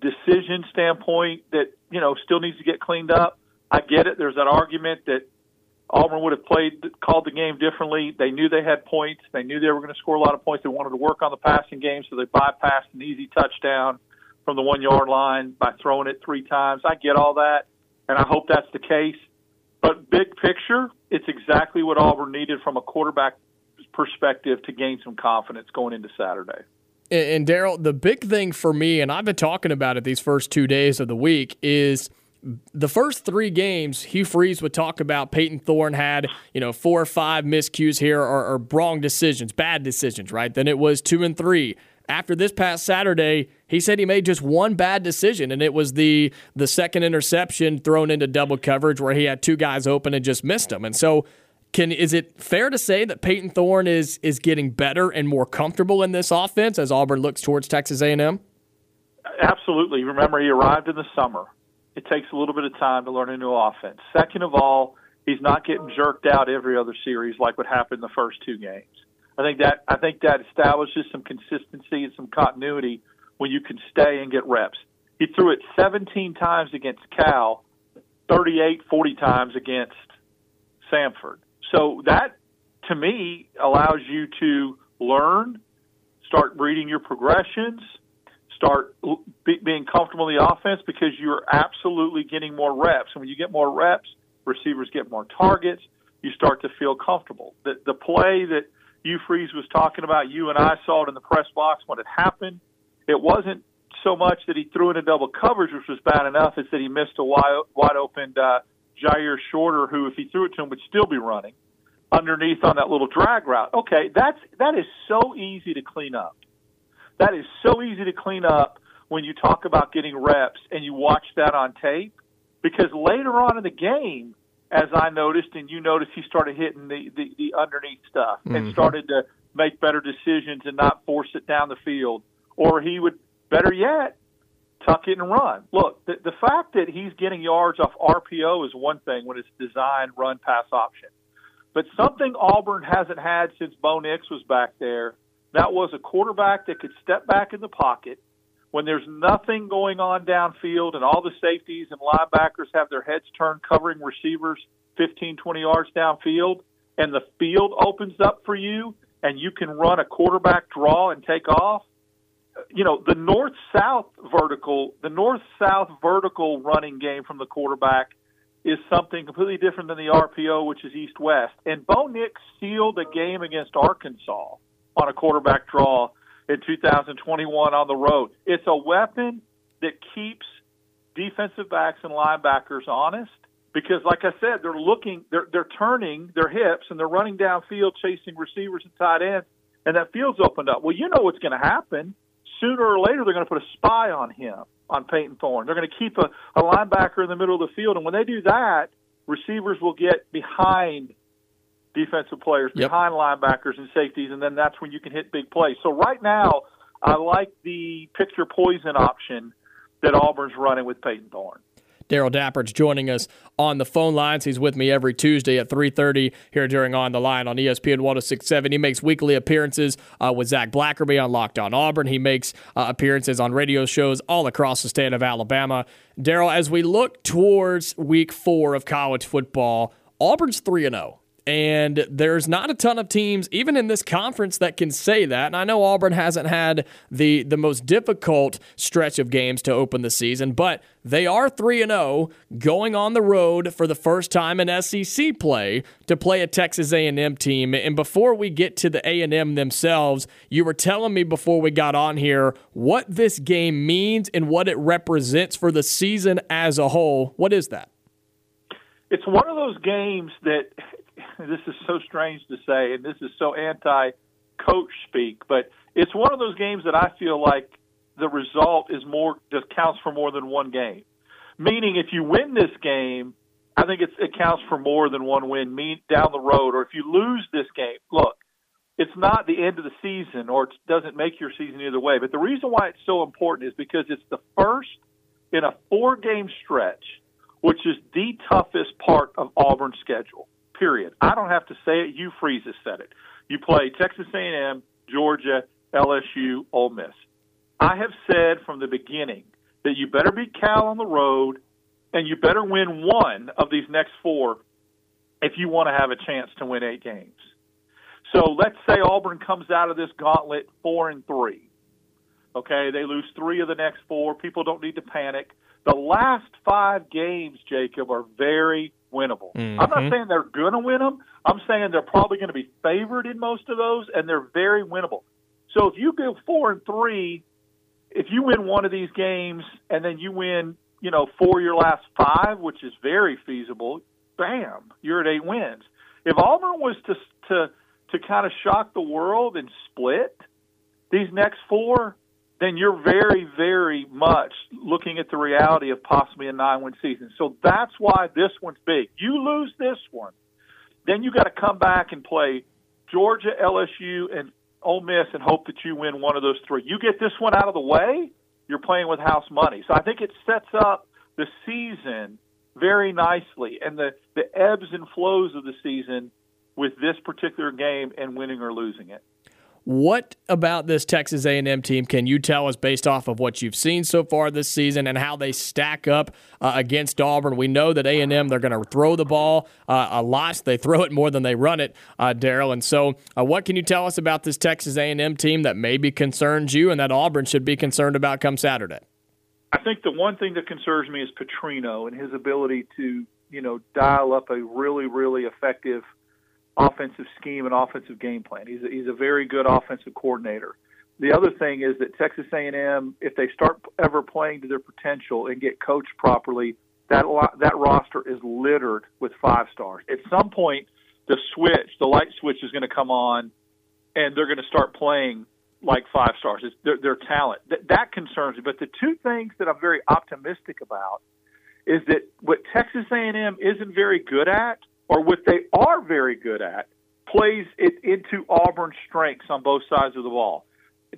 decision standpoint that you know still needs to get cleaned up. I get it. There's that argument that Auburn would have played, called the game differently. They knew they had points. They knew they were going to score a lot of points. They wanted to work on the passing game, so they bypassed an easy touchdown from the one yard line by throwing it three times. I get all that, and I hope that's the case. But big picture, it's exactly what Auburn needed from a quarterback perspective to gain some confidence going into Saturday. And, and Darrell, the big thing for me, and I've been talking about it these first two days of the week, is – the first three games, Hugh Freeze would talk about Payton Thorne had, you know, four or five miscues here or, or wrong decisions, bad decisions, right? Then it was two and three. After this past Saturday, he said he made just one bad decision, and it was the the second interception thrown into double coverage where he had two guys open and just missed them. And so, can is it fair to say that Payton Thorne is is getting better and more comfortable in this offense as Auburn looks towards Texas A&M? Absolutely. Remember, he arrived in the summer it takes a little bit of time to learn a new offense. Second of all, he's not getting jerked out every other series like what happened the first two games. I think that I think that establishes some consistency and some continuity when you can stay and get reps. He threw it 17 times against Cal, 38, 40 times against Samford. So that to me allows you to learn, start reading your progressions, start be, being comfortable in the offense because you're absolutely getting more reps. And when you get more reps, receivers get more targets. You start to feel comfortable. The, the play that Hugh Freeze was talking about, you and I saw it in the press box when it happened. It wasn't so much that he threw in a double coverage, which was bad enough, it's that he missed a wide, wide open uh, Jyaire Shorter, who, if he threw it to him, would still be running underneath on that little drag route. Okay, that's that is so easy to clean up. That is so easy to clean up when you talk about getting reps and you watch that on tape because later on in the game, as I noticed and you noticed, he started hitting the, the, the underneath stuff mm-hmm. and started to make better decisions and not force it down the field. Or he would, better yet, tuck it and run. Look, the, the fact that he's getting yards off RPO is one thing when it's designed run pass option. But something Auburn hasn't had since Bo Nix was back there, that was a quarterback that could step back in the pocket when there's nothing going on downfield and all the safeties and linebackers have their heads turned covering receivers 15, 20 yards downfield and the field opens up for you and you can run a quarterback draw and take off, you know, the north south vertical, the north south vertical running game from the quarterback is something completely different than the RPO, which is east west. And Bo Nix sealed a game against Arkansas on a quarterback draw in 2021 on the road. It's a weapon that keeps defensive backs and linebackers honest because, like I said, they're looking, they're they're turning their hips and they're running downfield, chasing receivers and tight ends, and that field's opened up. Well, you know what's going to happen. Sooner or later, they're going to put a spy on him, on Payton Thorne. They're going to keep a, a linebacker in the middle of the field, and when they do that, receivers will get behind defensive players, yep. behind linebackers and safeties, and then that's when you can hit big plays. So right now, I like the picture poison option that Auburn's running with Payton Thorne. Darrell Dapprich joining us on the phone lines. He's with me every Tuesday at 3.30 here during On the Line on ESPN 1067. He makes weekly appearances uh, with Zach Blackerby on Locked On Auburn. He makes uh, appearances on radio shows all across the state of Alabama. Darrell, as we look towards week four of college football, Auburn's 3-0. And there's not a ton of teams, even in this conference, that can say that. And I know Auburn hasn't had the, the most difficult stretch of games to open the season, but they are 3 0 going on the road for the first time in SEC play to play a Texas A&M team. And before we get to the A&M themselves, you were telling me before we got on here what this game means and what it represents for the season as a whole. What is that? It's one of those games that this is so strange to say, and this is so anti coach speak, but it's one of those games that I feel like the result is more just counts for more than one game. Meaning, if you win this game, I think it's, it counts for more than one win down the road. Or if you lose this game, look, it's not the end of the season, or it doesn't make your season either way. But the reason why it's so important is because it's the first in a four-game stretch, which is the toughest part of Auburn's schedule period. I don't have to say it. Hugh Freeze said it. You play Texas A&M, Georgia, LSU, Ole Miss. I have said from the beginning that you better beat Cal on the road, and you better win one of these next four if you want to have a chance to win eight games. So let's say Auburn comes out of this gauntlet four and three. Okay, they lose three of the next four. People don't need to panic. The last five games, Jacob, are very winnable. Mm-hmm. I'm not saying they're going to win them. I'm saying they're probably going to be favored in most of those, and they're very winnable. So if you go four and three, if you win one of these games and then you win, you know, four of your last five, which is very feasible, bam, you're at eight wins. If Auburn was to to to kind of shock the world and split these next four, then you're very, very much looking at the reality of possibly a nine win season. So that's why this one's big. You lose this one, then you got to come back and play Georgia, LSU, and Ole Miss and hope that you win one of those three. You get this one out of the way, you're playing with house money. So I think it sets up the season very nicely and the, the ebbs and flows of the season with this particular game and winning or losing it. What about this Texas A&M team can you tell us based off of what you've seen so far this season and how they stack up uh, against Auburn? We know that A&M they're going to throw the ball uh, a lot. They throw it more than they run it, uh, Darrell. And so, uh, what can you tell us about this Texas A&M team that maybe concerns you and that Auburn should be concerned about come Saturday? I think the one thing that concerns me is Petrino and his ability to you know dial up a really really effective – offensive scheme and offensive game plan. He's a, he's a very good offensive coordinator. The other thing is that Texas A&M, if they start ever playing to their potential and get coached properly, that that roster is littered with five stars. At some point, the switch, the light switch, is going to come on, and they're going to start playing like five stars. It's their, their talent. That, that concerns me. But the two things that I'm very optimistic about is that what Texas A&M isn't very good at, or what they are very good at, plays it into Auburn's strengths on both sides of the ball.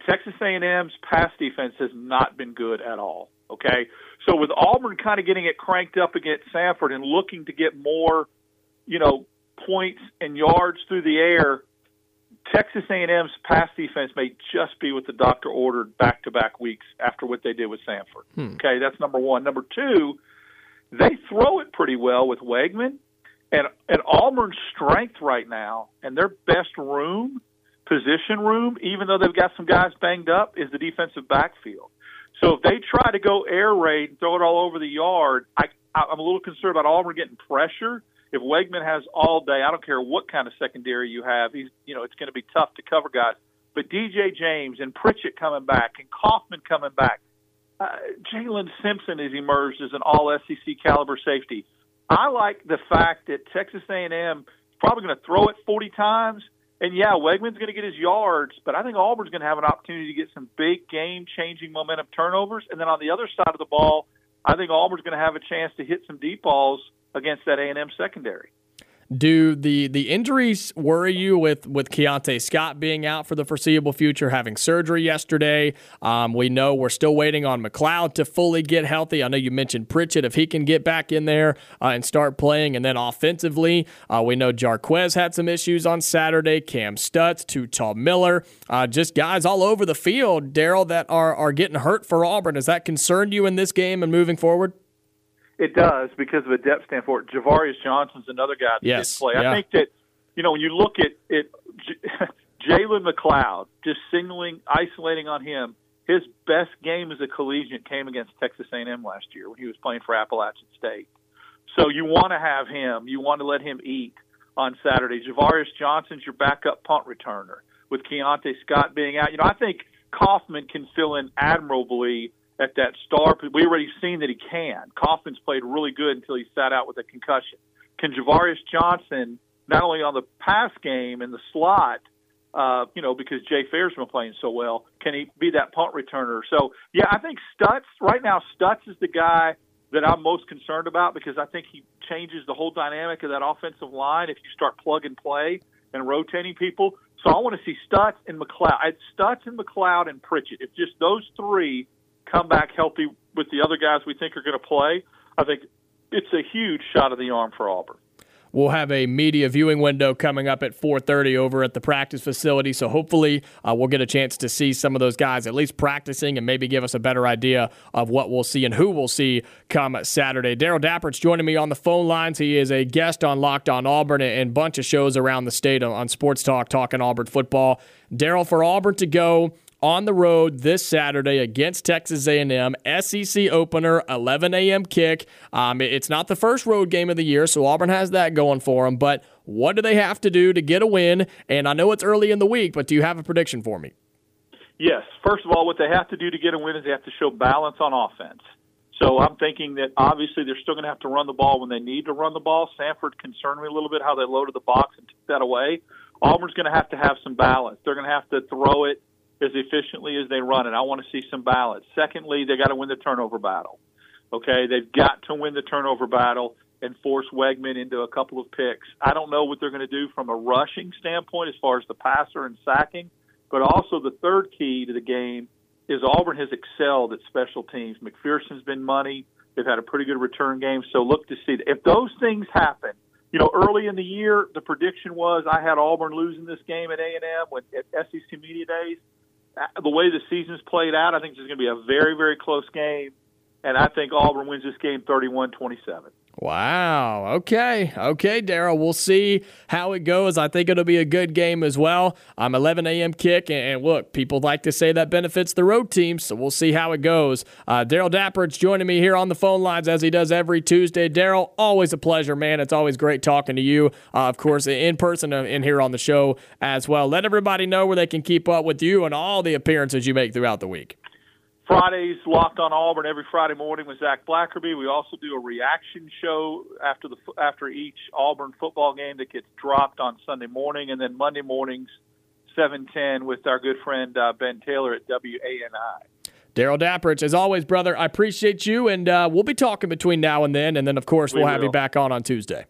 Texas A&M's pass defense has not been good at all. Okay, so with Auburn kind of getting it cranked up against Samford and looking to get more, you know, points and yards through the air, Texas A&M's pass defense may just be what the doctor ordered back-to-back weeks after what they did with Samford. Hmm. Okay, that's number one. Number two, they throw it pretty well with Weigman, and and Auburn's strength right now and their best room, position room, even though they've got some guys banged up, is the defensive backfield. So if they try to go air raid and throw it all over the yard, I, I'm a little concerned about Auburn getting pressure. If Weigman has all day, I don't care what kind of secondary you have. He's, you know, it's going to be tough to cover guys. But DJ James and Pritchett coming back and Kaufman coming back, uh, Jaylin Simpson has emerged as an All SEC caliber safety. I like the fact that Texas A&M is probably going to throw it 40 times and yeah, Weigman's going to get his yards, but I think Auburn's going to have an opportunity to get some big game-changing momentum turnovers. And then on the other side of the ball, I think Auburn's going to have a chance to hit some deep balls against that A&M secondary. Do the the injuries worry you with with Keionta Scott being out for the foreseeable future, having surgery yesterday? Um, we know we're still waiting on McLeod to fully get healthy. I know you mentioned Pritchett if he can get back in there uh, and start playing, and then offensively, uh, we know Jarquez had some issues on Saturday. Kam Stutts, Tall Miller, uh, just guys all over the field, Darrell, that are are getting hurt for Auburn. Does that concerned you in this game and moving forward? It does because of a depth standpoint. Ja'Varrius Johnson's another guy that yes. did play. Yeah. I think that you know when you look at it, Jalen McLeod just signaling, isolating on him. His best game as a collegiate came against Texas A&M last year when he was playing for Appalachian State. So you want to have him. You want to let him eat on Saturday. Ja'Varrius Johnson's your backup punt returner with Keionta Scott being out. You know, I think Kaufman can fill in admirably at that star. We already seen that he can. Kaufman's played really good until he sat out with a concussion. Can Ja'Varrius Johnson not only on the pass game in the slot, uh, you know, because Jay Fair's been playing so well, can he be that punt returner? So yeah, I think Stutts right now. Stutts is the guy that I'm most concerned about because I think he changes the whole dynamic of that offensive line if you start plug and play and rotating people. So I want to see Stutts and McLeod. Stutts and McLeod and Pritchett. If just those three come back healthy with the other guys we think are going to play, I think it's a huge shot of the arm for Auburn. We'll have a media viewing window coming up at 4:30 over at the practice facility, so hopefully uh, we'll get a chance to see some of those guys at least practicing and maybe give us a better idea of what we'll see and who we'll see come Saturday. Darrell Dapprich's joining me on the phone lines. He is a guest on Locked On Auburn and a bunch of shows around the state on Sports Talk talking Auburn football. Darrell, for Auburn to go on the road this Saturday against Texas A&M. SEC opener, 11 a.m. kick. Um, it's not the first road game of the year, so Auburn has that going for them. But what do they have to do to get a win? And I know it's early in the week, but do you have a prediction for me? Yes. First of all, what they have to do to get a win is they have to show balance on offense. So I'm thinking that obviously they're still going to have to run the ball when they need to run the ball. Samford concerned me a little bit how they loaded the box and took that away. Auburn's going to have to have some balance. They're going to have to throw it as efficiently as they run it. I want to see some balance. Secondly, they got to win the turnover battle. Okay, they've got to win the turnover battle and force Weigman into a couple of picks. I don't know what they're going to do from a rushing standpoint as far as the passer and sacking, but also the third key to the game is Auburn has excelled at special teams. McPherson's been money. They've had a pretty good return game. So look to see if those things happen. You know, early in the year, the prediction was I had Auburn losing this game at A and M with at SEC Media Days Uh, the way the season's played out, I think this is going to be a very, very close game. And I think Auburn wins this game 31 27. Wow. Okay. Okay, Darrell. We'll see how it goes. I think it'll be a good game as well. I'm 11 a.m. kick, and look, people like to say that benefits the road team, so we'll see how it goes. Uh, Darrell Dapprich's joining me here on the phone lines as he does every Tuesday. Darrell, always a pleasure, man. It's always great talking to you. Uh, of course, in person uh, in here on the show as well. Let everybody know where they can keep up with you and all the appearances you make throughout the week. Fridays locked on Auburn every Friday morning with Zach Blackerby. We also do a reaction show after the after each Auburn football game that gets dropped on Sunday morning, and then Monday mornings, 710 with our good friend uh, Ben Taylor at WANI. Darrell Dapprich, as always, brother, I appreciate you, and uh, we'll be talking between now and then, and then, of course, We we'll have you back on on Tuesday.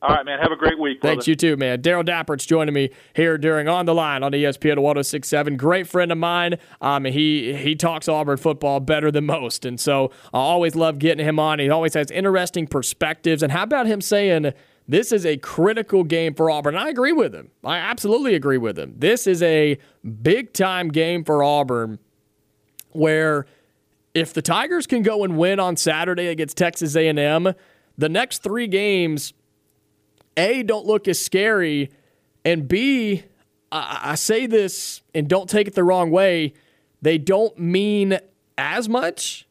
All right, man. Have a great week. Thanks, brother. you too, man. Darrell Dapprich's joining me here during On the Line on ESPN 1067. Great friend of mine. Um, he he talks Auburn football better than most, and so I always love getting him on. He always has interesting perspectives. And how about him saying this is a critical game for Auburn? And I agree with him. I absolutely agree with him. This is a big time game for Auburn, where if the Tigers can go and win on Saturday against Texas A&M, the next three games a, don't look as scary, and B, I, I say this and don't take it the wrong way, they don't mean as much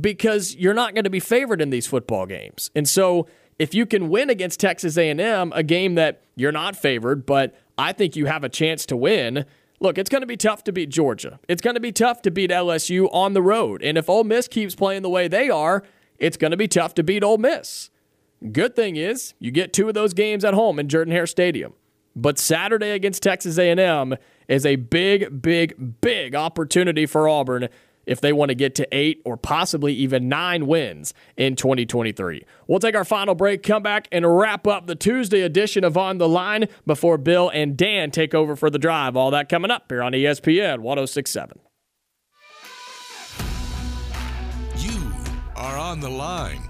because you're not going to be favored in these football games. And so if you can win against Texas A&M, a game that you're not favored, but I think you have a chance to win, look, it's going to be tough to beat Georgia. It's going to be tough to beat LSU on the road. And if Ole Miss keeps playing the way they are, it's going to be tough to beat Ole Miss. Good thing is you get two of those games at home in Jordan Hare Stadium. But Saturday against Texas A&M is a big, big, big opportunity for Auburn if they want to get to eight or possibly even nine wins in 2023. We'll take our final break, come back, and wrap up the Tuesday edition of On the Line before Bill and Dan take over for the drive. All that coming up here on ESPN 1067. You are on the line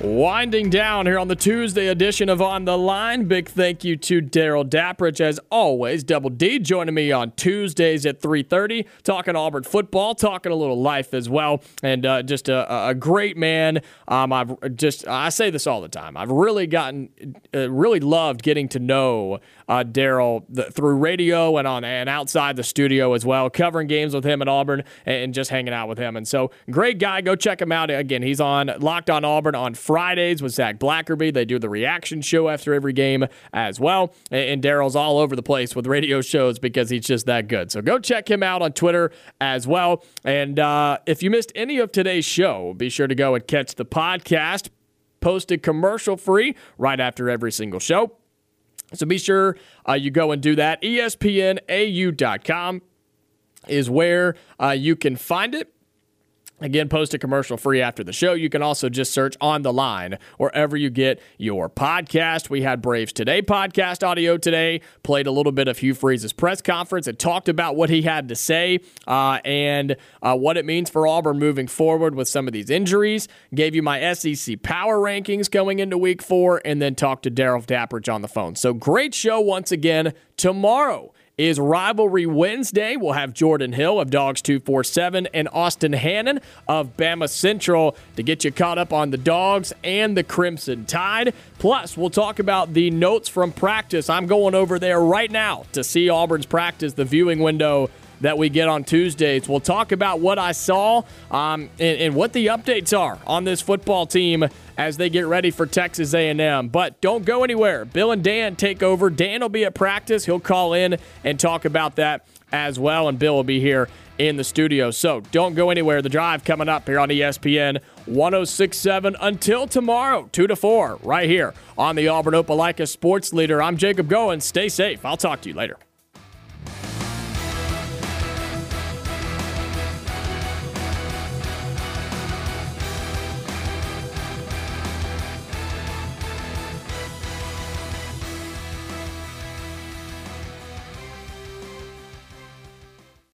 Winding down here on the Tuesday edition of On the Line. Big thank you to Darrell Dapprich as always. Double D joining me on Tuesdays at 3:30, talking Auburn football, talking a little life as well, and uh, just a, a great man. Um, I've just I say this all the time. I've really gotten, uh, really loved getting to know uh, Darrell through radio and on and outside the studio as well, covering games with him at Auburn and, and just hanging out with him. And so, great guy. Go check him out. Again, he's on Locked on Auburn on Fridays with Zach Blackerby. They do the reaction show after every game as well. And, Darrell's all over the place with radio shows because he's just that good. So go check him out on Twitter as well. And uh, if you missed any of today's show, be sure to go and catch the podcast posted commercial free right after every single show. So be sure uh, you go and do that. ESPNAU.com is where uh, you can find it. Again, post a commercial free after the show. You can also just search on the line wherever you get your podcast. We had Braves Today podcast audio today, played a little bit of Hugh Freeze's press conference and talked about what he had to say uh, and uh, what it means for Auburn moving forward with some of these injuries. Gave you my SEC power rankings going into week four, and then talked to Darrell Dapprich on the phone. So great show once again tomorrow is Rivalry Wednesday. We'll have Jordan Hill of Dogs 247 and Austin Hannon of Bama Central to get you caught up on the Dogs and the Crimson Tide. Plus, we'll talk about the notes from practice. I'm going over there right now to see Auburn's practice, the viewing window that we get on Tuesdays. We'll talk about what I saw um, and, and what the updates are on this football team as they get ready for Texas A&M. But don't go anywhere. Bill and Dan take over. Dan will be at practice. He'll call in and talk about that as well, and Bill will be here in the studio. So don't go anywhere. The drive coming up here on ESPN 1067 until tomorrow, 2 to 4, right here on the Auburn Opelika Sports Leader. I'm Jacob Goins. Stay safe. I'll talk to you later.